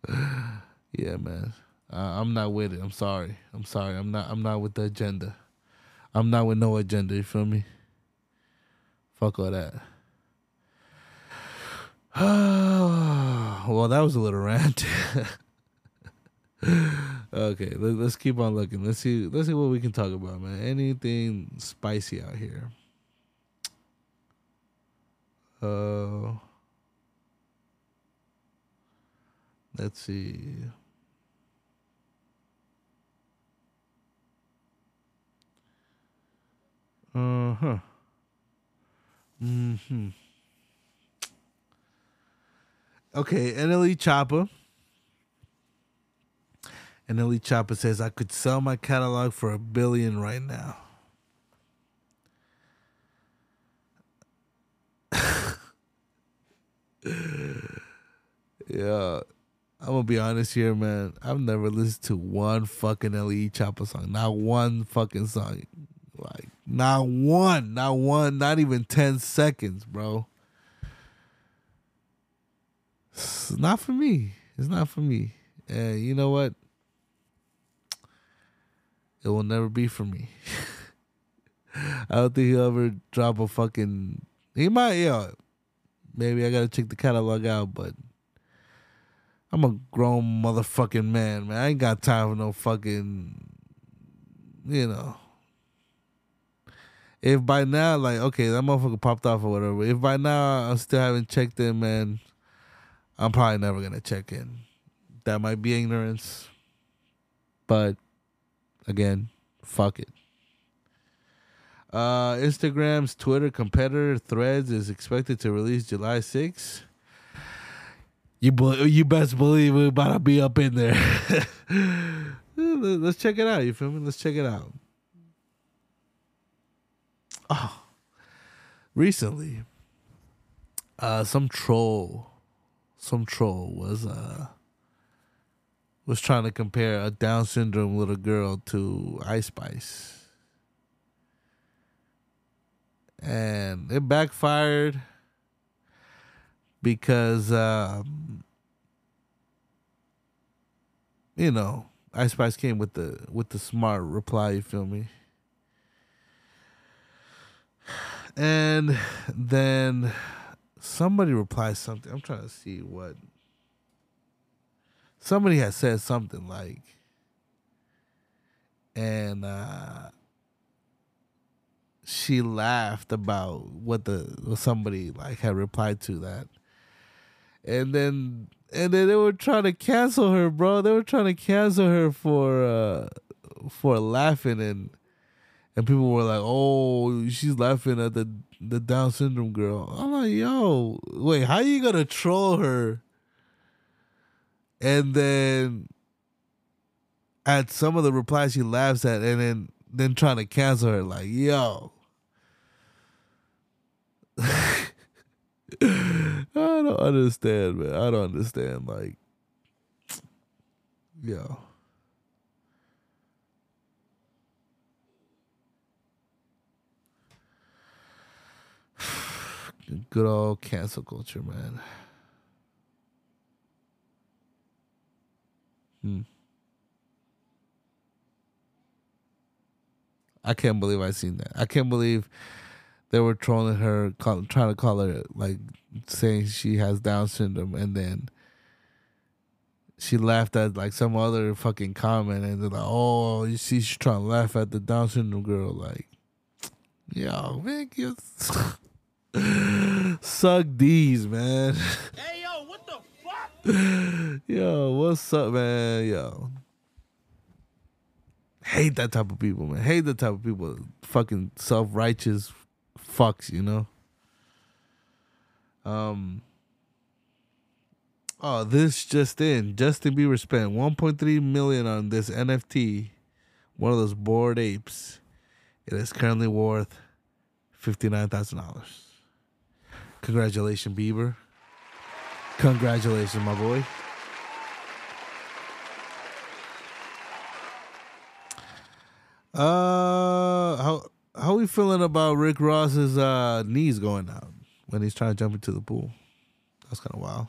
yeah, man. I, I'm not with it. I'm sorry. I'm sorry. I'm not. I'm not with the agenda. I'm not with no agenda. You feel me? Fuck all that. well, that was a little rant. okay, let, let's keep on looking. Let's see. Let's see what we can talk about, man. Anything spicy out here? Uh, let's see. Uh huh. Hmm. Okay, NLE Choppa. NLE Choppa says I could sell my catalog for a billion right now. yeah, I'm gonna be honest here, man. I've never listened to one fucking LE Choppa song. Not one fucking song. Like, not one. Not one. Not even 10 seconds, bro. It's not for me. It's not for me. And you know what? It will never be for me. I don't think he'll ever drop a fucking. He might, yeah. Maybe I gotta check the catalog out, but I'm a grown motherfucking man, man. I ain't got time for no fucking, you know. If by now, like, okay, that motherfucker popped off or whatever. If by now I still haven't checked in, man, I'm probably never gonna check in. That might be ignorance, but again, fuck it. Uh, Instagram's Twitter competitor Threads is expected to release July 6th. You you best believe we're about to be up in there. Let's check it out. You feel me? Let's check it out. Oh, recently, uh, some troll, some troll was uh was trying to compare a Down syndrome little girl to Ice Spice. and it backfired because um, you know Ice Spice came with the with the smart reply. You feel me? And then somebody replied something. I'm trying to see what somebody had said something like, and uh, she laughed about what the what somebody like had replied to that, and then and then they were trying to cancel her, bro. They were trying to cancel her for uh for laughing and and people were like, "Oh, she's laughing at the the Down syndrome girl." I'm like, "Yo, wait, how you gonna troll her?" And then at some of the replies she laughs at, and then then trying to cancel her, like, "Yo." I don't understand, man. I don't understand. Like, yo. Good old cancel culture, man. Hmm. I can't believe I seen that. I can't believe they were trolling her, call, trying to call her like saying she has Down syndrome, and then she laughed at like some other fucking comment, and they're like, "Oh, you see, she's trying to laugh at the Down syndrome girl." Like, yo, man, you suck these, man. Hey, yo, what the fuck? Yo, what's up, man? Yo. Hate that type of people, man. Hate the type of people, fucking self righteous fucks, you know? Um Oh, this just in. Justin Bieber spent 1.3 million on this NFT, one of those bored apes. It is currently worth $59,000. Congratulations, Bieber. Congratulations, my boy. Uh, how how we feeling about Rick Ross's uh knees going out when he's trying to jump into the pool? That's kind of wild.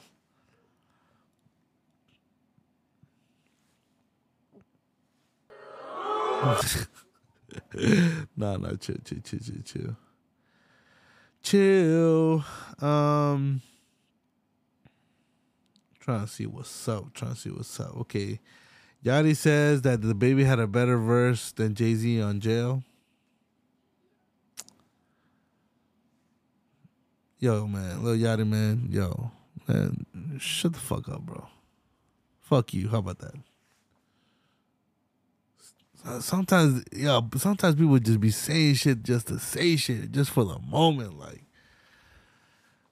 no, no, chill, chill, chill, chill, chill. Chill. Um, trying to see what's up. Trying to see what's up. Okay. Yachty says that DaBaby had a better verse than Jay Z on jail. Yo, man, Lil Yachty, man, yo, man, shut the fuck up, bro. Fuck you. How about that? Sometimes, yeah, sometimes people just be saying shit just to say shit, just for the moment. Like,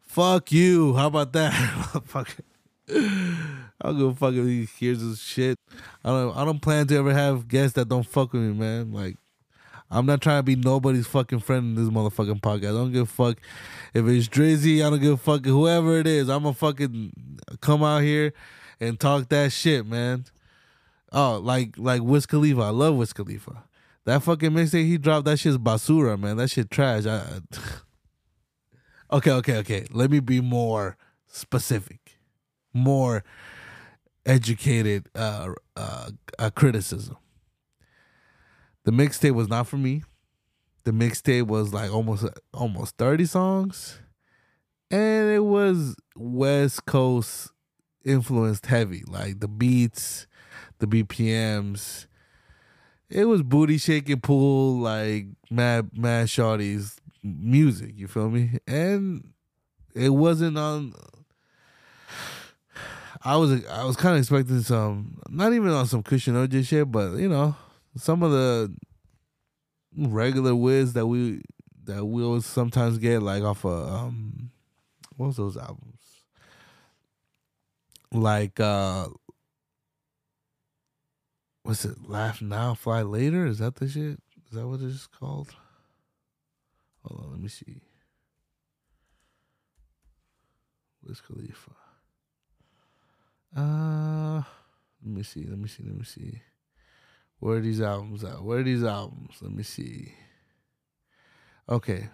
fuck you. How about that? fuck. I don't give a fuck if he hears this shit. I don't. I don't plan to ever have guests that don't fuck with me, man. Like, I'm not trying to be nobody's fucking friend in this motherfucking podcast. I don't give a fuck if it's Drizzy. I don't give a fuck whoever it is. I'm gonna fucking come out here and talk that shit, man. Oh, like like Wiz Khalifa. I love Wiz Khalifa. That fucking mixtape he dropped, that shit's basura, man. That shit trash. I, okay, okay, okay. Let me be more specific, more educated uh, uh, uh, criticism. The mixtape was not for me. The mixtape was like almost almost thirty songs, and it was West Coast influenced heavy, like the beats, the BPMs. It was booty shaking pool like mad mad shorties music. You feel me? And it wasn't on. I was I was kind of expecting some, not even on some Kush and OJ shit, but you know, some of the regular Wiz that we that we always sometimes get like off of um, what was those albums? Like uh, what's it? Laugh now, fly later. Is that the shit? Is that what it's called? Hold on, let me see. Wiz Khalifa. Uh, let me see. Let me see. Let me see. Where are these albums at? Where are these albums? Let me see. Okay.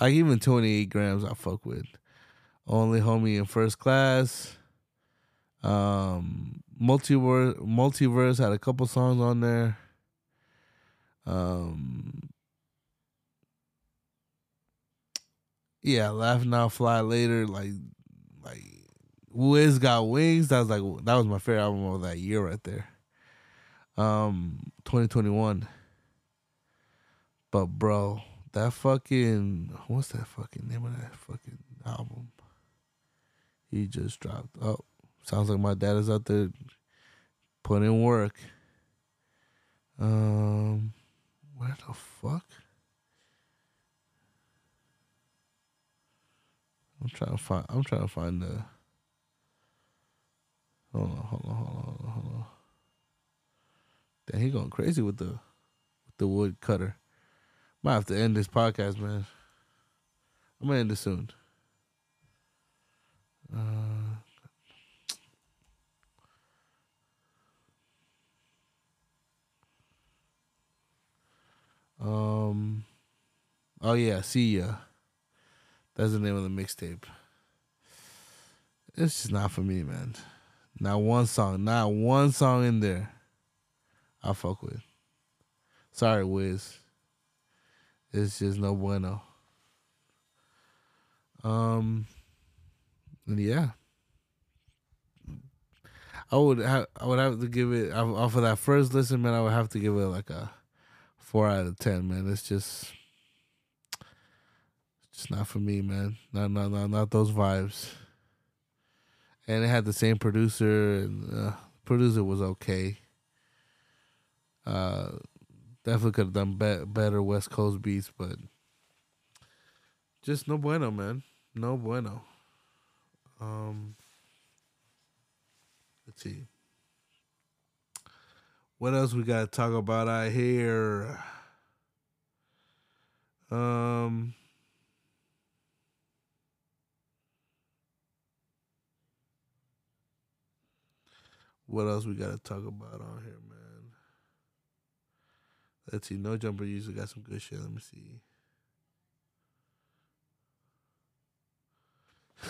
Like even 28 grams, I fuck with. Only homie in first class. Um, multiverse, multiverse had a couple songs on there. Um, yeah, laugh now, fly later. Like, like Wiz got wings. That was like that was my favorite album of that year right there. Um, 2021. But bro, that fucking what's that fucking name of that fucking album? He just dropped. Oh, sounds like my dad is out there putting in work. Um, where the fuck? I'm trying to find. I'm trying to find the. Hold on, hold on, hold on, hold on, hold on. Damn, he going crazy with the with the wood cutter. Might have to end this podcast, man. I'm gonna end it soon. Uh, um. Oh yeah, see ya. That's the name of the mixtape. It's just not for me, man. Not one song, not one song in there. I fuck with. Sorry, Wiz. It's just no bueno. Um, yeah, I would have I would have to give it off of that first listen, man. I would have to give it like a four out of ten, man. It's just, just not for me, man. Not not not not those vibes. And it had the same producer, and uh, producer was okay. Uh, definitely could have done be- better West Coast beats, but just no bueno, man. No bueno. Um, let's see. What else we got to talk about out here? Um, what else we got to talk about on here, man? Let's see. No jumper usually got some good shit. Let me see.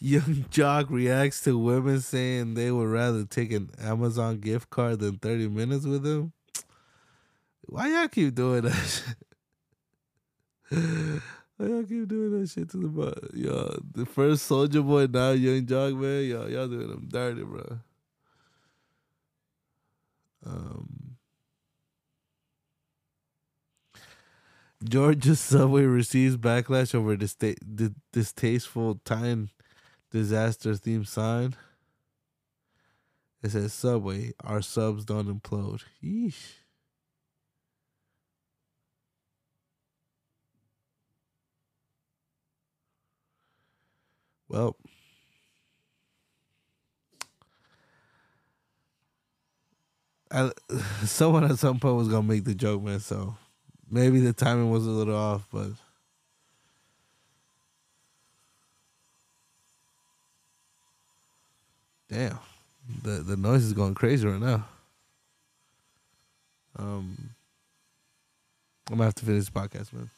Yung Joc reacts to women saying they would rather take an Amazon gift card than 30 minutes with him. Why y'all keep doing that shit? Why y'all keep doing that shit to the butt? Yo, the first Soulja Boy, now Yung Joc, man. Yo, y'all doing them dirty, bro. Um, Georgia subway receives backlash over dista- di- distasteful Titan disaster theme sign. It says Subway, our subs don't implode. Yeesh. Well, I, someone at some point was gonna make the joke, man. So maybe the timing was a little off, but damn, the the noise is going crazy right now. Um, I'm gonna have to finish this podcast, man.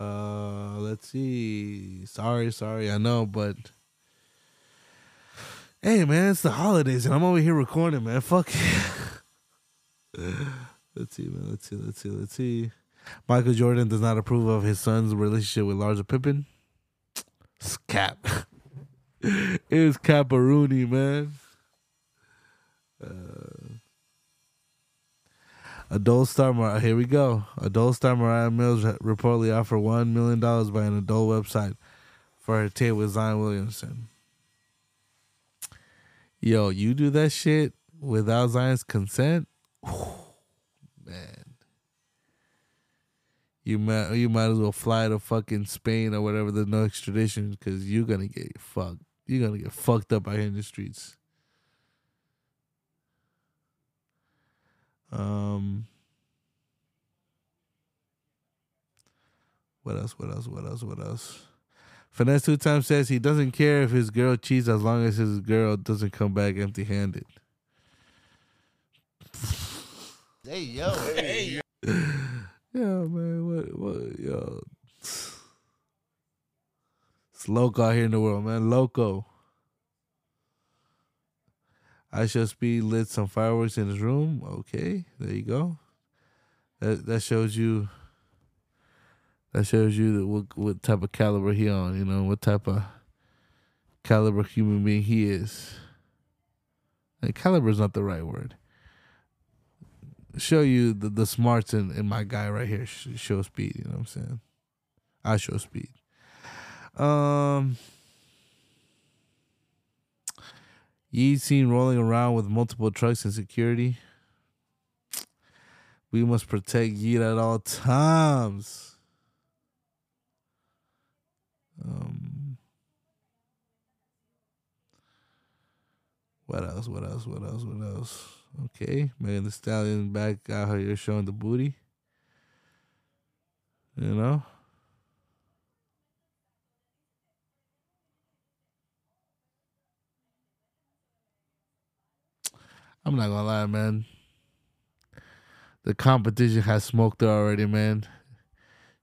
Uh, let's see. Sorry, sorry, I know, but hey, man, it's the holidays, and I'm over here recording, man. Fuck. let's see, man. Let's see. Let's see. Let's see. Michael Jordan does not approve of his son's relationship with Larsa Pippen. It's cap. it's Caparoonie, man. Uh, adult star Mar- here we go. Adult star Moriah Mills reportedly offered one million dollars by an adult website for her tape with Zion Williamson. Yo, you do that shit without Zion's consent? Man. You might you might as well fly to fucking Spain or whatever. There's no extradition because you're gonna get fucked. You're gonna get fucked up out here in the streets. Um. What else? What else? What else? What else? Finesse2tymes says he doesn't care if his girl cheats as long as his girl doesn't come back empty handed. Hey yo. Hey. Yeah, man. What? What? Yo. It's loco out here in the world, man. Loco. IShowSpeed lit some fireworks in his room. Okay, there you go. That that shows you. That shows you that what what type of caliber he on. You know what type of caliber human being he is. And caliber is not the right word. Show you the, the smarts in, in my guy right here. Show speed. You know what I'm saying? IShowSpeed. Um. Ye seen rolling around with multiple trucks and security. We must protect Yeat at all times. Um, what else? What else? What else? What else? Okay, Megan Thee Stallion back out here showing the booty. You know. I'm not gonna lie, man. The competition has smoked her already, man.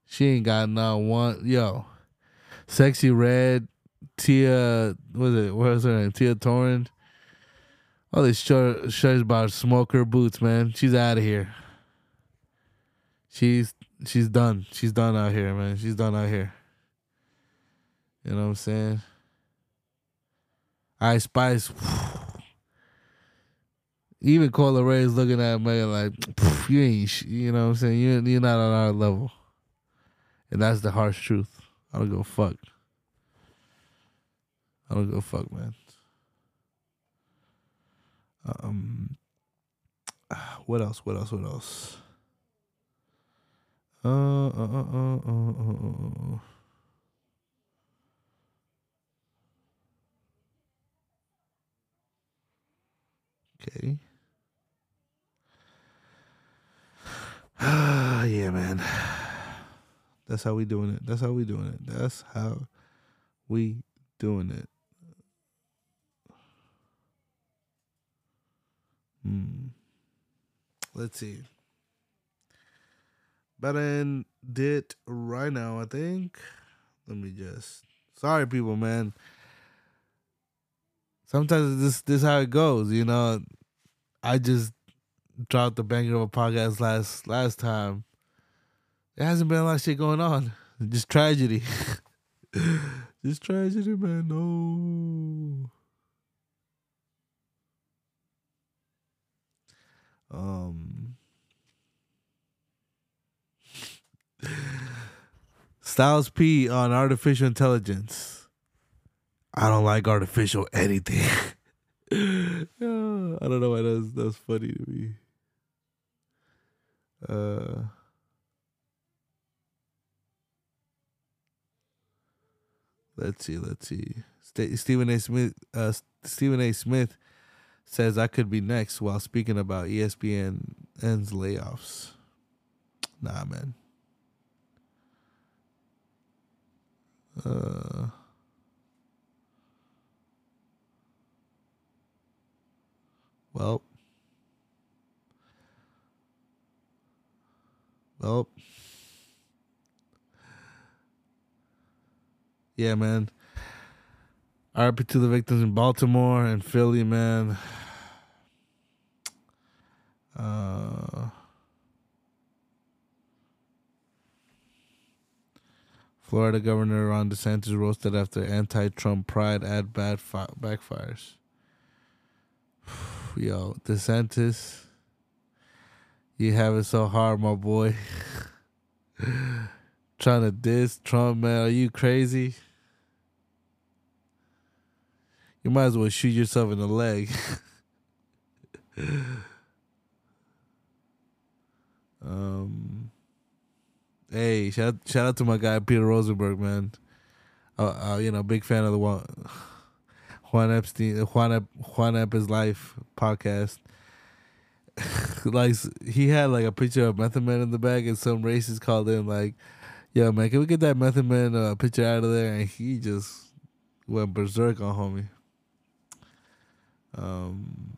She ain't got not one. Yo, Sexyy Red, Tia. Was it? What was her name? Tia Torrent. All these short shows about smoker boots, man. She's out of here. She's she's done. She's done out here, man. She's done out here. You know what I'm saying? Ice Spice. Even Coi Leray is looking at me like, you ain't, sh-" you know what I'm saying? You're, you're not on our level. And that's the harsh truth. I don't go fuck. I don't go fuck, man. Um, what else? What else? What else? Uh, uh, uh, uh, uh, uh. Yeah, man. That's how we doing it. That's how we doing it. That's how we doing it. Hmm. Let's see. Better did right now, I think. Let me just. Sorry, people, man. Sometimes this this how it goes, you know. I just dropped the banger of a podcast last last time. There hasn't been a lot of shit going on. Just tragedy. just tragedy, man. No. Um. Styles P on artificial intelligence. I don't like artificial anything. I don't know why that's that's funny to me. Uh Let's see, let's see. Sta Stephen A. Smith uh Stephen A. Smith says I could be next while speaking about ESPN's layoffs. Nah, man. Uh Well. Well. Yeah, man. RP to the victims in Baltimore and Philly, man. Uh, Florida Governor Ron DeSantis roasted after anti-Trump pride ad bad fi- backfires. Yo, DeSantis, you have it so hard, my boy. Trying to diss Trump, man. Are you crazy? You might as well shoot yourself in the leg. um, hey, shout shout out to my guy Peter Rosenberg, man. Uh, uh, you know, big fan of the one. Juan Epstein, Juan Ep, Juan Ep is life podcast. like he had like a picture of Method Man in the bag, and some racist called in like, "Yo, man, can we get that Method Man uh, picture out of there?" And he just went berserk on homie. Um.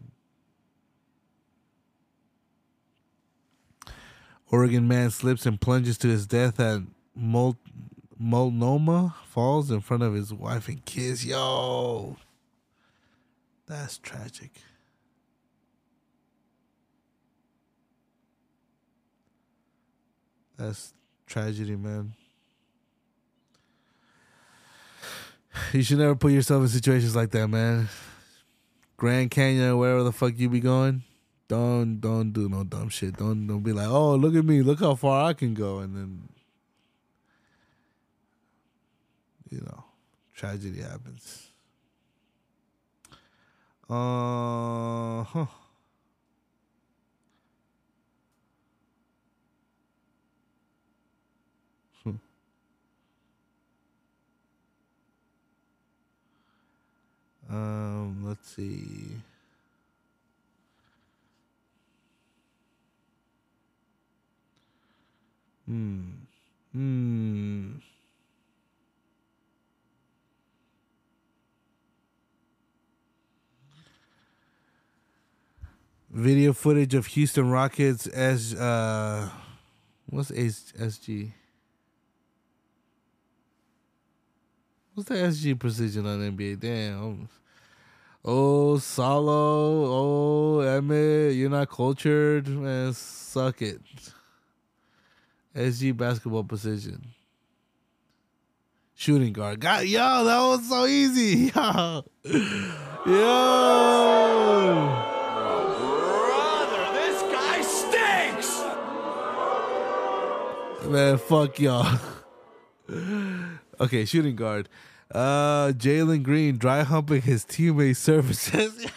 Oregon man slips and plunges to his death at Mul- Multnomah Falls in front of his wife and kids. Yo, that's tragic. That's tragedy, man. You should never put yourself in situations like that, man. Grand Canyon, wherever the fuck you be going, don't don't do no dumb shit. Don't don't be like, oh look at me, look how far I can go, and then you know, tragedy happens. Uh huh. Hmm. Um, let's see. Hmm. Hmm. Video footage of Houston Rockets as uh what's SG? What's the SG precision on NBA? Damn. Oh, Saulo. Oh, Emmit. You're not cultured. Man, suck it. SG basketball precision. Shooting guard. God, yo, that was so easy. Yo. Yo. Brother, this guy stinks! Man, fuck y'all. okay, shooting guard. Uh Jalen Green dry humping his teammate services.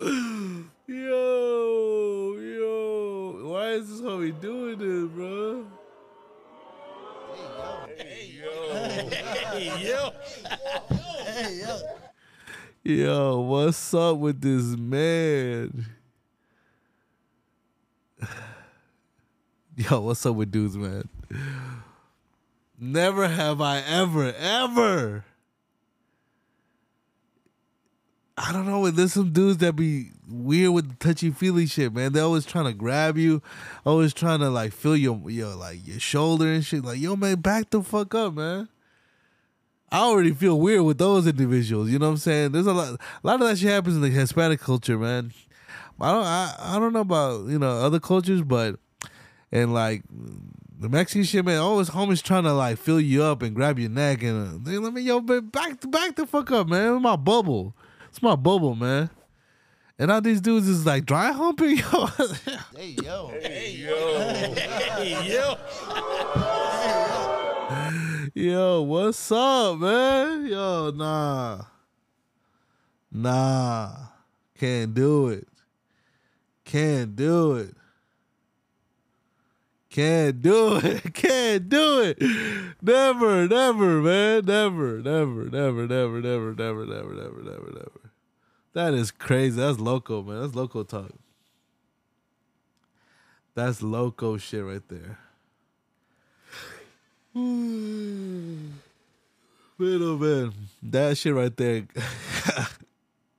yo, yo. Why is this homie doing this, bro? Hey, yo. Hey, yo. Yo, what's up with this man? Yo, what's up with dudes, man? Never have I ever, ever. I don't know. There's some dudes that be weird with the touchy feely shit, man. They always trying to grab you, always trying to like feel your your like your shoulder and shit. Like, yo, man, back the fuck up, man. I already feel weird with those individuals. You know what I'm saying? There's a lot, a lot of that shit happens in the Hispanic culture, man. I don't, I, I don't know about you know other cultures, but and like the Mexican shit, man. Always homies trying to like fill you up and grab your neck and uh, they let me yo, man, back back the fuck up, man. It's my bubble. It's my bubble, man. And all these dudes is like dry humping, yo. Hey, yo. Hey, yo. Hey, yo. Yo, what's up, man? Yo, nah. Nah. Can't do it. Can't do it. Can't do it. Can't do it. Never, never, man. Never, never, never, never, never, never, never, never, never, never. That is crazy. That's loco, man. That's loco talk. That's loco shit right there. man, oh man, that shit right there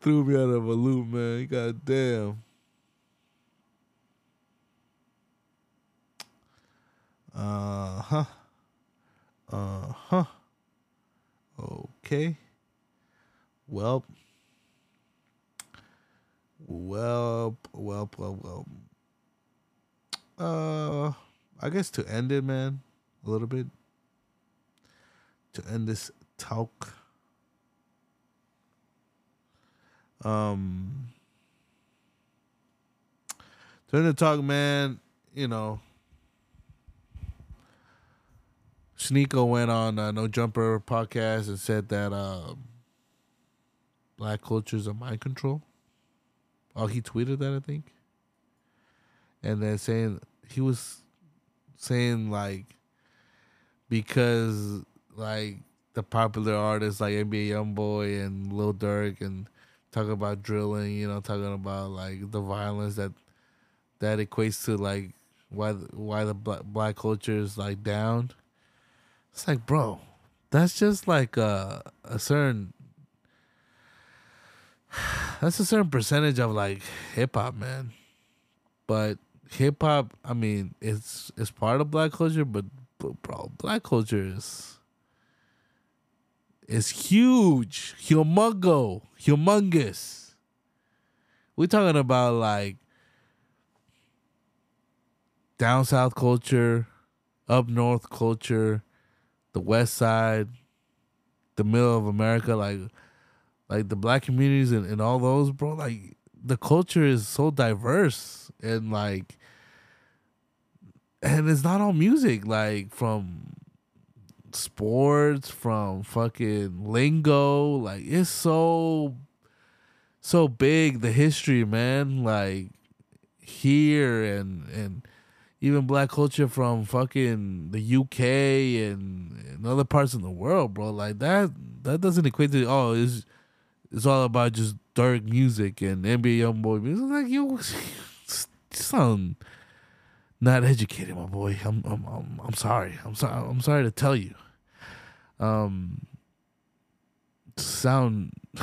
threw me out of a loop, man. God damn. Uh huh. Uh huh. Okay. Well. Well, well, well, well. Uh, I guess to end it, man, a little bit. To end this talk. Um. To end the talk, man. You know. Sneako went on uh, No Jumper podcast and said that um, black culture is a mind control. Oh, he tweeted that I think, and then saying he was saying like because like the popular artists like NBA YoungBoy and Lil Durk and talk about drilling, you know, talking about like the violence that that equates to like why why the black, black culture is like down. It's like, bro, that's just like a a certain that's a certain percentage of like hip hop, man. But hip hop. I mean, it's it's part of black culture, but, but bro, black culture is is huge, humongo, humongous. We're talking about like down south culture, up north culture, the west side, the middle of America, like like the black communities and, and all those, bro, like the culture is so diverse and like and it's not all music, like from sports, from fucking lingo, like it's so so big the history, man. Like here and and even black culture from fucking the UK and, and other parts of the world, bro. Like that that doesn't equate to oh it's it's all about just dark music and NBA YoungBoy music. Like you sound not educated, my boy. I'm I'm I'm, I'm sorry. I'm sorry. I'm sorry to tell you. Um, sound.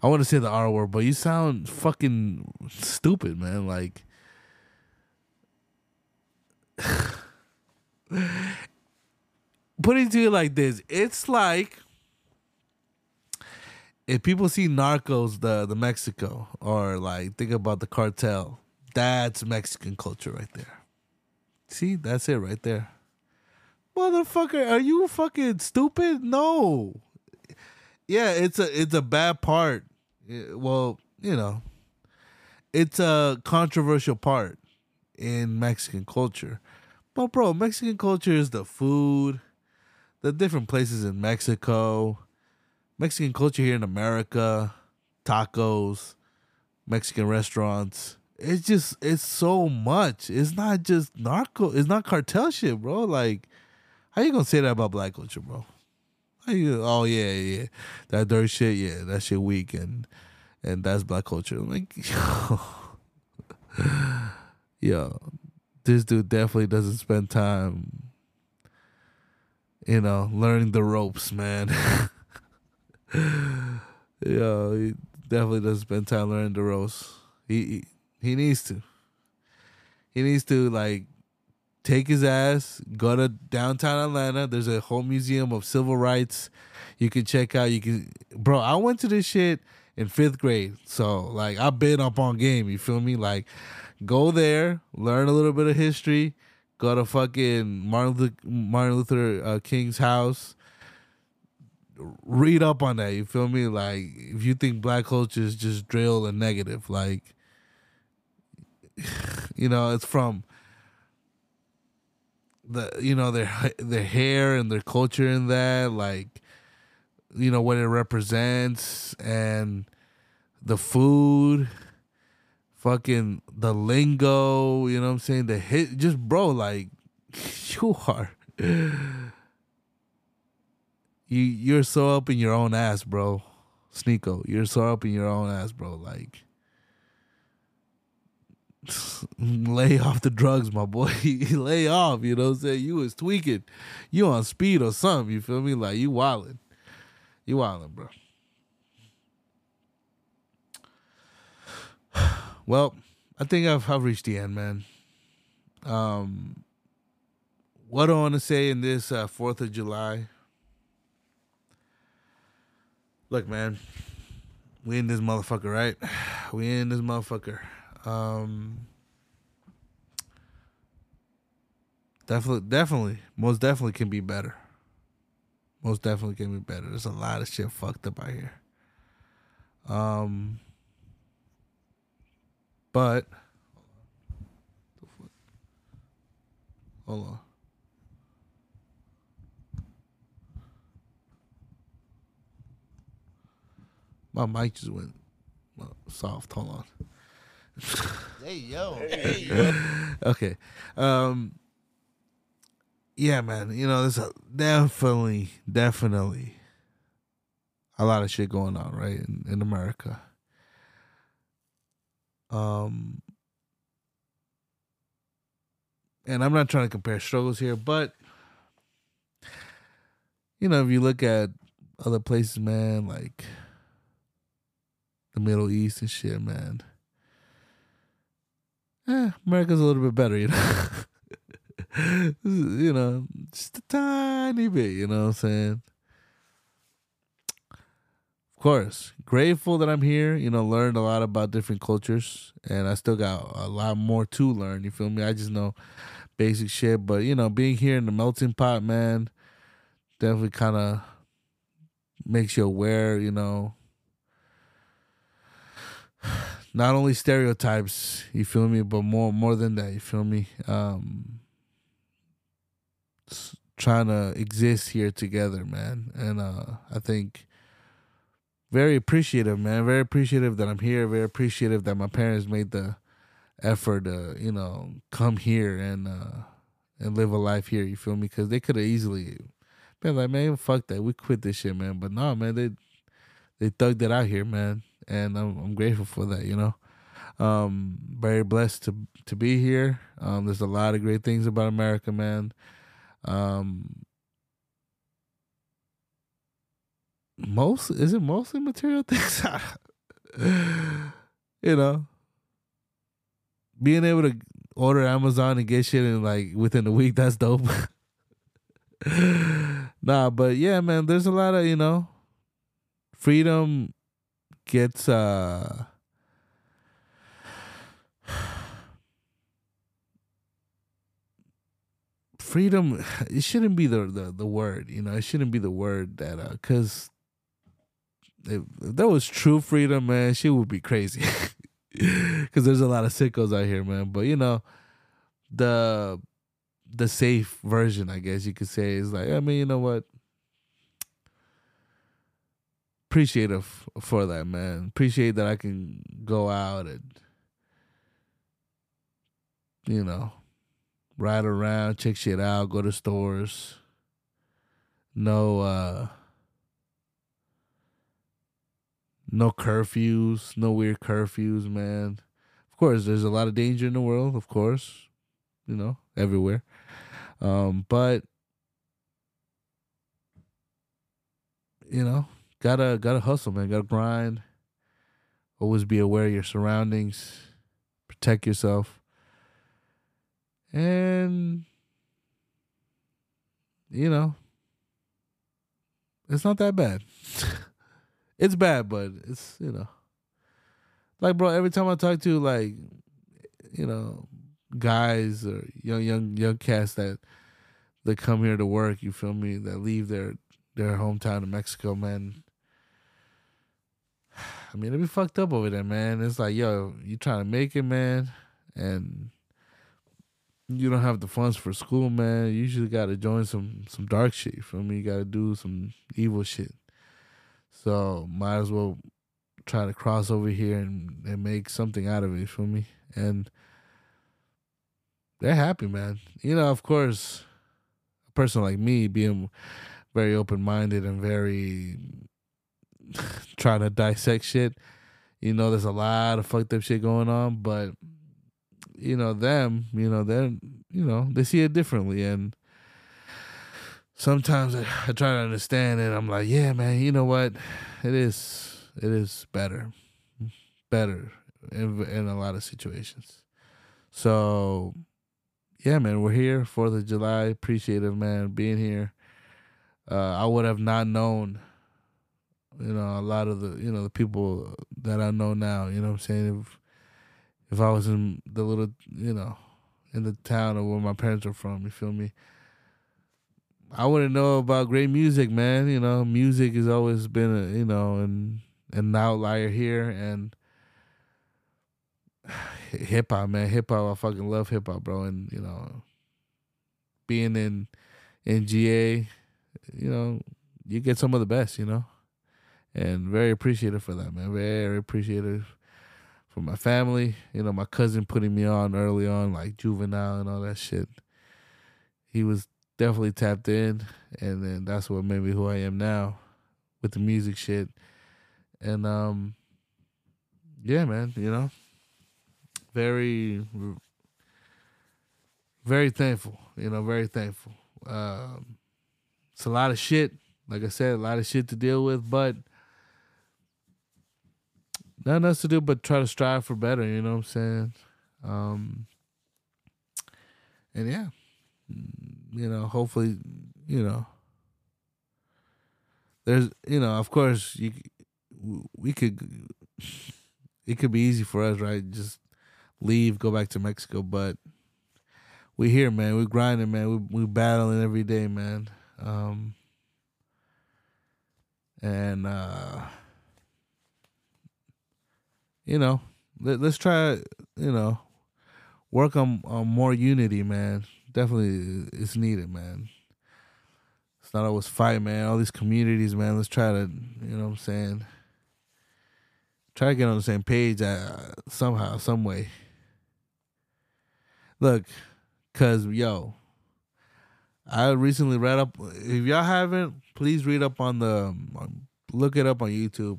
I want to say the R word, but you sound fucking stupid, man. Like, putting it to you like this, it's like if people see Narcos, the the Mexico, or like think about the cartel, that's Mexican culture right there. See, that's it right there. Motherfucker, are you fucking stupid? No. Yeah, it's a it's a bad part. Well, you know, it's a controversial part in Mexican culture. But bro, Mexican culture is the food, the different places in Mexico, Mexican culture here in America, tacos, Mexican restaurants. It's just it's so much. It's not just narco. It's not cartel shit, bro. Like, how you gonna say that about black culture, bro? You? Oh yeah, yeah, that dirt shit. Yeah, that shit weak and and that's black culture. Like, yo, yo, this dude definitely doesn't spend time, you know, learning the ropes, man. Yo, he definitely doesn't spend time learning the ropes. He, he he needs to. He needs to like take his ass, go to downtown Atlanta. There's a whole museum of civil rights you can check out. You can, bro. I went to this shit in fifth grade, so like I've been up on game. You feel me? Like, go there, learn a little bit of history. Go to fucking Martin Luther, Martin Luther uh, King's house. Read up on that. You feel me? Like, if you think black culture is just drill and negative, like, you know, it's from the you know their their hair and their culture in that like you know what it represents and the food fucking the lingo you know what i'm saying the hit just bro like you are you you're so up in your own ass bro Sneako you're so up in your own ass bro like lay off the drugs, my boy. lay off, you know what I'm saying? You was tweaking. You on speed or something, you feel me? Like you wildin'. You wildin', bro. Well, I think I've I've reached the end, man. Um what I want to say in this uh, 4th of July? Look, man, we in this motherfucker, right? We in this motherfucker. Um, definitely, definitely, most definitely can be better. Most definitely can be better. There's a lot of shit fucked up out here. Um, but hold on. My mic just went uh, soft. Hold on. Hey yo. Hey yo. okay. Um yeah, man, you know, there's a, definitely, definitely a lot of shit going on, right, in, in America. Um and I'm not trying to compare struggles here, but you know, if you look at other places, man, like the Middle East and shit, man eh, America's a little bit better, you know. you know, just a tiny bit, you know what I'm saying? Of course, grateful that I'm here, you know, learned a lot about different cultures and I still got a lot more to learn, you feel me? I just know basic shit, but you know, being here in the melting pot, man, definitely kind of makes you aware, you know, not only stereotypes, you feel me, but more more than that, you feel me? Um trying to exist here together, man. And uh I think very appreciative, man. Very appreciative that I'm here. Very appreciative that my parents made the effort to, you know, come here and uh and live a life here, you feel me? Cuz they could have easily been like, "Man, fuck that. We quit this shit, man." But no, man, they they thugged it out here, man, and I'm I'm grateful for that. You know, um, very blessed to to be here. Um, there's a lot of great things about America, man. Um, most is it mostly material things? you know, being able to order Amazon and get shit in like within a week, that's dope. nah, but yeah, man, there's a lot of, you know, freedom gets uh freedom it shouldn't be the, the the word you know it shouldn't be the word that uh because if, that was true freedom man she would be crazy. Because there's a lot of sickos out here man. But you know the the safe version i guess you could say is like i mean you know what? Appreciate appreciative for that man. Appreciate that i can go out and you know ride around check shit out go to stores. No uh no curfews no weird curfews man. Of course there's a lot of danger in the world of course you know everywhere. Um but you know gotta gotta hustle man. Gotta grind. Always be aware of your surroundings. Protect yourself. And you know it's not that bad it's bad but it's you know like bro every time i talk to like you know guys or young young young cats that that come here to work you feel me that leave their their hometown in mexico man i mean they be fucked up over there man it's like yo you trying to make it man and you don't have the funds for school, man. You usually got to join some some dark shit. You feel me? You got to do some evil shit. So might as well try to cross over here and, and make something out of it. for me? And they're happy, man. You know, of course, a person like me being very open minded and very trying to dissect shit. You know, there's a lot of fucked up shit going on, but you know them you know they're you know they see it differently and sometimes I, I try to understand it. I'm like yeah man you know what? It is it is better better in, in a lot of situations. So yeah man we're here fourth of july. Appreciative man being here. Uh i would have not known you know a lot of the you know the people that i know now you know what i'm saying? If if I was in the little, you know, in the town of where my parents are from, you feel me? I wouldn't know about great music, man. You know, music has always been, a, you know, an an outlier here, and hip hop, man, hip hop. I fucking love hip hop, bro. And you know, being in in GA, you know, you get some of the best, you know, and very appreciative for that, man. Very appreciative for my family. You know, my cousin putting me on early on, like juvenile and all that shit. He was definitely tapped in, and then that's what made me who I am now with the music shit. And um, yeah, man, you know, very, very thankful. You know, very thankful. Um, it's a lot of shit. Like I said, a lot of shit to deal with, but nothing else to do but try to strive for better. You know what I'm saying? Um, and yeah, you know, hopefully, you know, there's, you know, of course, you, we could, it could be easy for us, right? Just leave, go back to Mexico, but we here, man. We grinding, man. We we battling every day, man. Um, and uh, you know, let, let's try, you know, work on on more unity, man. Definitely, it's needed, man. It's not always fight, man. All these communities, man. Let's try to, you know, what I'm saying, try to get on the same page uh, somehow, some way. Look, cause yo, I recently read up. If y'all haven't, please read up on the, um, look it up on YouTube.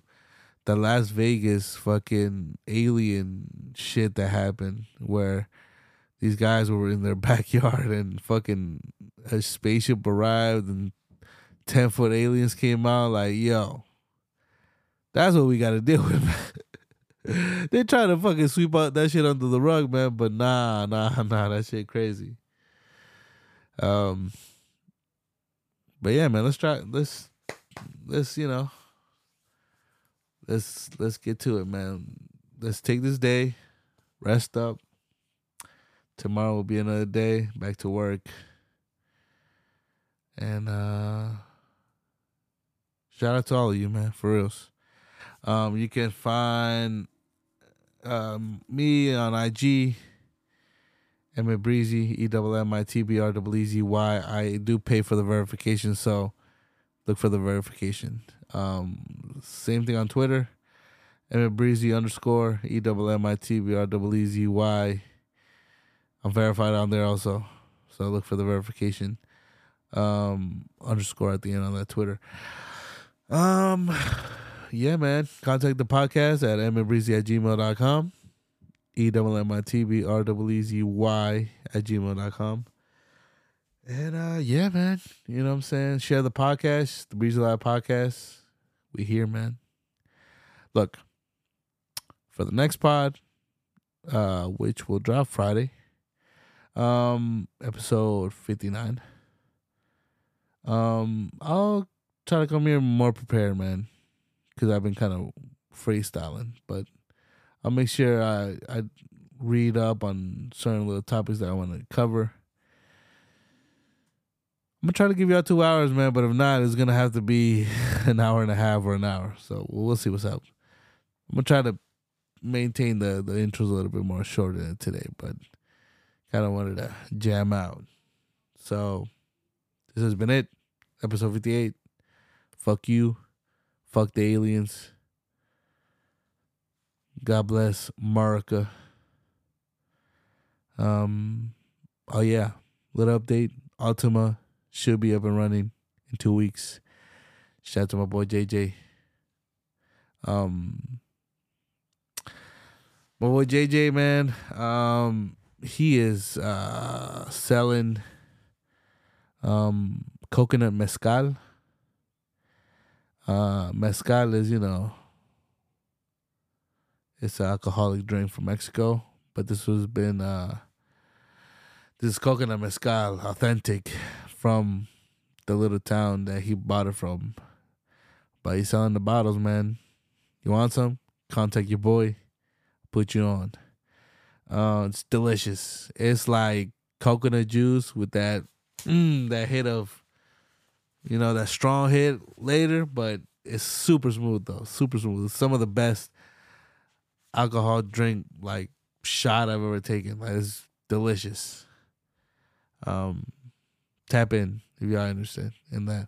The Las Vegas fucking alien shit that happened, where these guys were in their backyard and fucking a spaceship arrived and ten foot aliens came out. Like yo, that's what we got to deal with. They try to fucking sweep out that shit under the rug, man. But nah, nah, nah, that shit crazy. Um, but yeah, man, let's try. Let's let's you know. Let's let's get to it, man. Let's take this day, rest up. Tomorrow will be another day, back to work. And uh shout out to all of you, man, for reals. Um, you can find um, me on IG, Emmit Breezy, E double M I T B R double E Z Y. I do pay for the verification, so look for the verification. Um, same thing on Twitter, Emmit Breezy underscore E double M I T B R double E Z Y. I'm verified on there also, so look for the verification. Um, underscore at the end on that Twitter. Um, yeah, man. Contact the podcast at emmitbreezy at gmail.com. E double M I T B R double E Z Y at gmail.com. And uh yeah, man. You know what I'm saying? Share the podcast, the Breezy Live podcast. We here, man. Look, for the next pod, uh, which will drop Friday, um, episode fifty nine. Um, I'll try to come here more prepared, man, because I've been kind of freestyling. But I'll make sure I I read up on certain little topics that I want to cover. I'm gonna try to give you all two hours, man. But if not, it's gonna have to be an hour and a half or an hour. So we'll, we'll see what's up. I'm gonna try to maintain the the intros a little bit more shorter than today, but kind of wanted to jam out. So this has been it, episode 58. Fuck you, fuck the aliens. God bless America. Um, oh yeah, little update. Ultima should be up and running in two weeks. Shout out to my boy JJ. Um, my boy JJ, man. Um, he is uh selling um coconut mezcal. Uh, mezcal is, you know, it's an alcoholic drink from Mexico, but this has been uh this is coconut mezcal, authentic from the little town that he bought it from. But he's selling the bottles, man. You want some? Contact your boy. Put you on. Uh, it's delicious. It's like coconut juice with that mm, that hit of you know that strong hit later, but it's super smooth though. Super smooth. It's some of the best alcohol drink like shot I've ever taken. Like it's delicious. Um, tap in if y'all interested in that.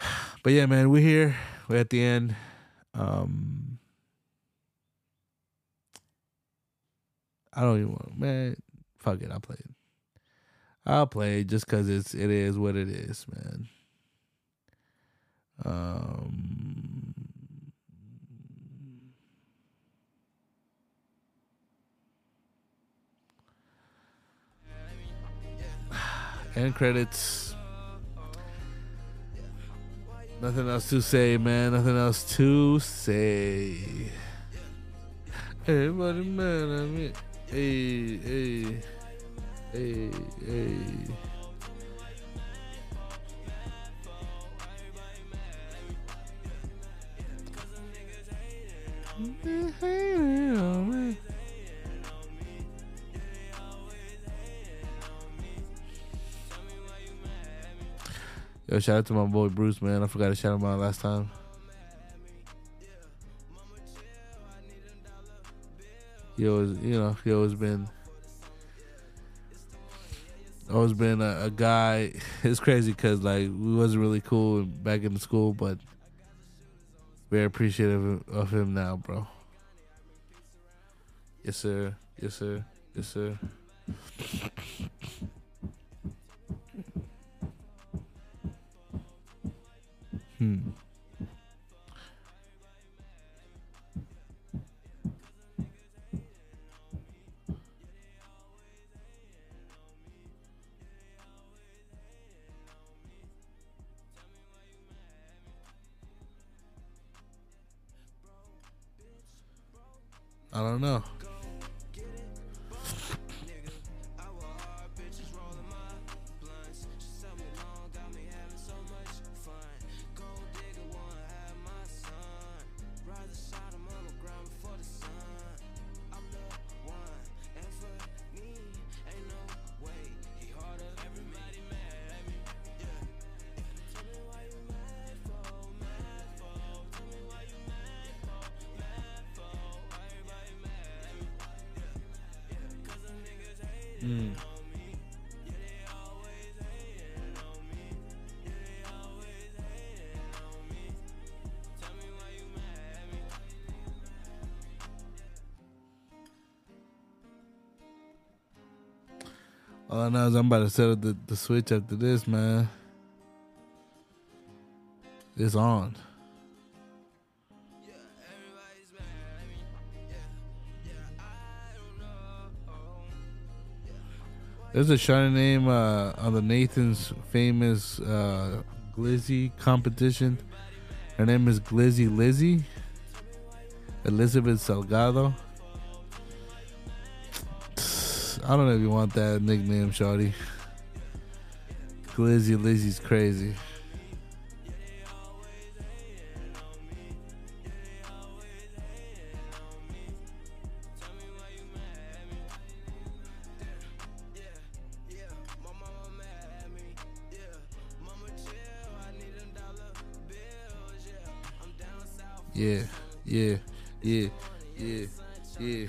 But yeah, man, we're here. We're at the end. Um, I don't even want, man. Fuck it, I'll play it. I'll play it just cause it's it is what it is, man. Um, end credits. Nothing else to say, man. Nothing else to say. Everybody mad at me. Hey, hey, hey, hey. Yo, shout out to my boy Bruce, man. I forgot to shout him out last time. He always, you know, he always been, always been a, a guy. It's crazy because like we wasn't really cool back in school, but very appreciative of him now, bro. Yes, sir. Yes, sir. Yes, sir. Hmm. I don't know. I know is I'm about to set up the, the switch after this, man. It's on. There's a shiny name uh, on the Nathan's famous uh, Glizzy competition. Her name is Glizzy Lizzy. Elizabeth Salgado. I don't know if you want that nickname, Shawty. Glizzy Lizzy's crazy. Yeah, yeah, yeah, yeah, yeah.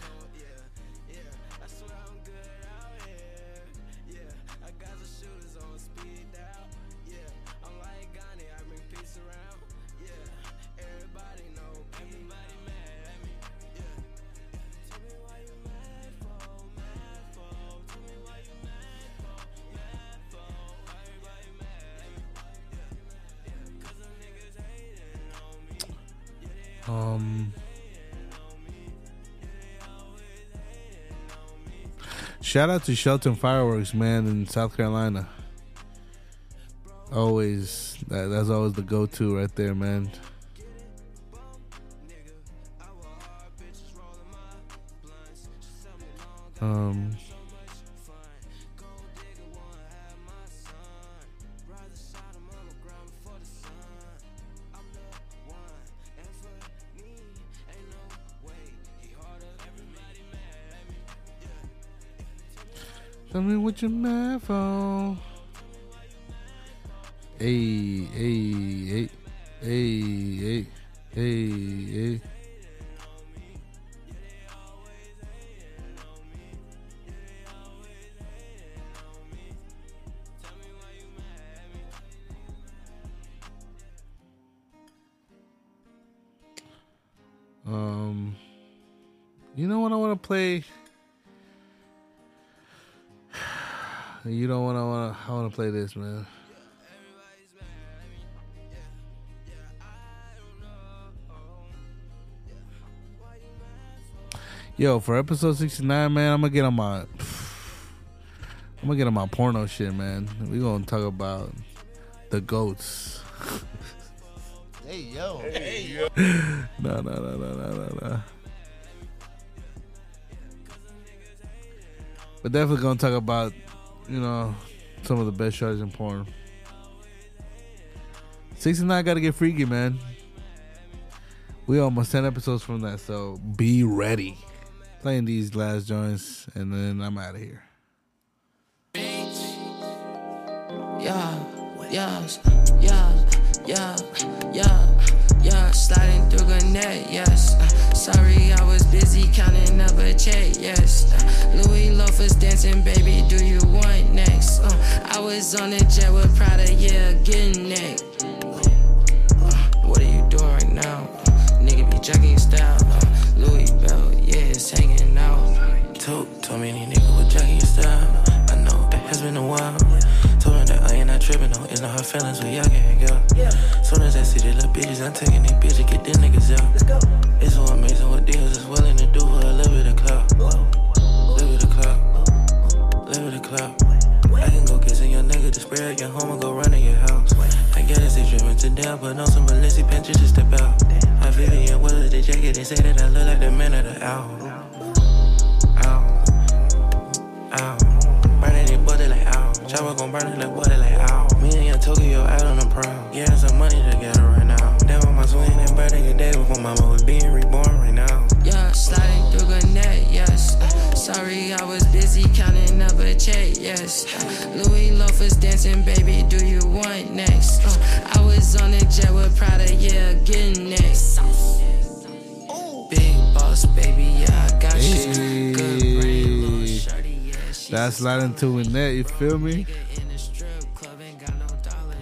Shout out to Shelton Fireworks, man, in South Carolina. Always, that, that's always the go-to right there, man. Tell me what play this, man. Yo, for episode sixty nine, man, I'm gonna get on my. I'm gonna get on my porno shit, man. We gonna talk about the goats. Hey yo. Hey yo. no, no, no, no, no, no, no. But definitely gonna talk about, you know, some of the best shots in porn. 69 gotta get freaky, man. We almost 10 episodes from that, so be ready. Playing these last joints, and then I'm out of here. Yeah, yes, yeah, yeah, yeah, yeah. Sliding through the net, yes. Sorry, I was busy counting up a check, yes. Uh, Louis loafers dancing, baby. Do you want next? Uh, I was on a jet with Prada, yeah, getting neck. Uh, what are you doing right now? Nigga be jacking style. Uh, Louis belt, yeah, it's hanging out. Told, told me any nigga with jacking style. I know that has been a while. Tripping, no, it's not her feelings, we all can hang out. Soon as I see the little bitches, I'm taking these bitches, get them niggas out. Let's go. It's so amazing what deals is willing to do for a little bit of clout. Little bit of clout. Little bit of clout. I can go get some young nigga to spray out your home and go run in your house. I get it, they driven to down, but on some Balenci pants, just step out. I Vivian Willer, the jacket, they say that I look like the man of the hour. Ow. Ow. Burning it, body like ow. Chopper gon' burn it like water like Tokyo out on the prowl. Getting some money together right now. Damn, on my swing and birthday a day before my mama was being reborn right now. Yeah, sliding through the net, yes. Uh, sorry, I was busy counting up a check, yes. Uh, Louis loafers dancing, baby. Do you want next? Uh, I was on a jet with Prada, yeah, getting next. Big boss, baby, yeah, I got you. Good brain, little shorty, yeah, That's sliding to a net, you feel me?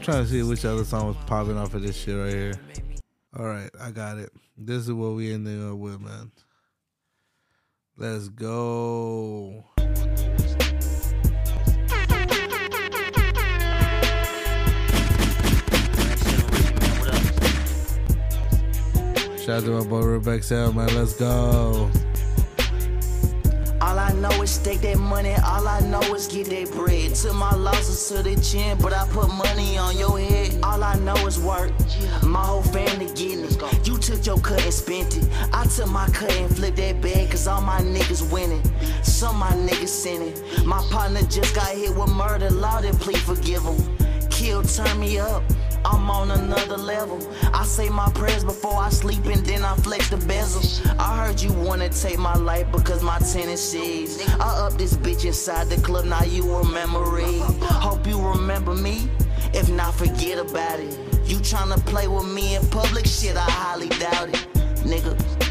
Trying to see which other song was popping off of this shit right here. All right, I got it. This is what we ending up with, man. Let's go. Shout out to my boy Rebecca Sell, man. Let's go. Know is stake that money, all I know is get that bread. Took my losses to the chin, but I put money on your head. All I know is work, my whole family getting it. You took your cut and spent it. I took my cut and flipped that bag, cause all my niggas winning. Some my niggas sinning. My partner just got hit with murder, law that please forgive him. Kill, turn me up. I'm on another level. I say my prayers before I sleep and then I flex the bezel. I heard you wanna take my life because my tendencies. I up this bitch inside the club, now you a memory. Hope you remember me. If not, forget about it. You tryna play with me in public shit, I highly doubt it. Nigga.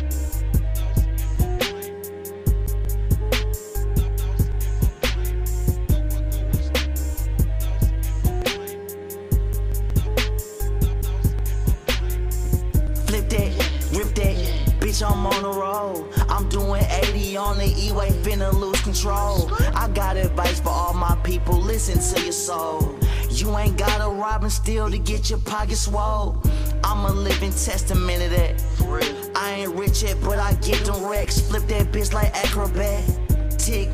I'm on the road. I'm doing 80 on the E-way, finna lose control. I got advice for all my people, listen to your soul. You ain't gotta rob and steal to get your pockets swole. I'm a living testament of that. I ain't rich yet, but I get them wrecks. Flip that bitch like acrobat. Tick,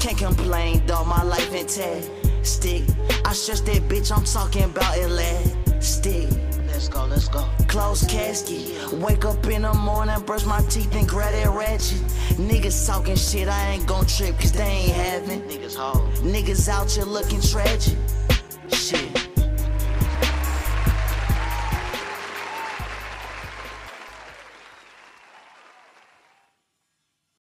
can't complain, though, my life intact. Stick, I stress that bitch, I'm talking about it. Stick. Let's go, let's go. Close casket. Wake up in the morning, brush my teeth and grab that ratchet. Niggas talking shit, I ain't gon' trip, cause they ain't having. Niggas hard. Niggas out here looking tragic. Shit.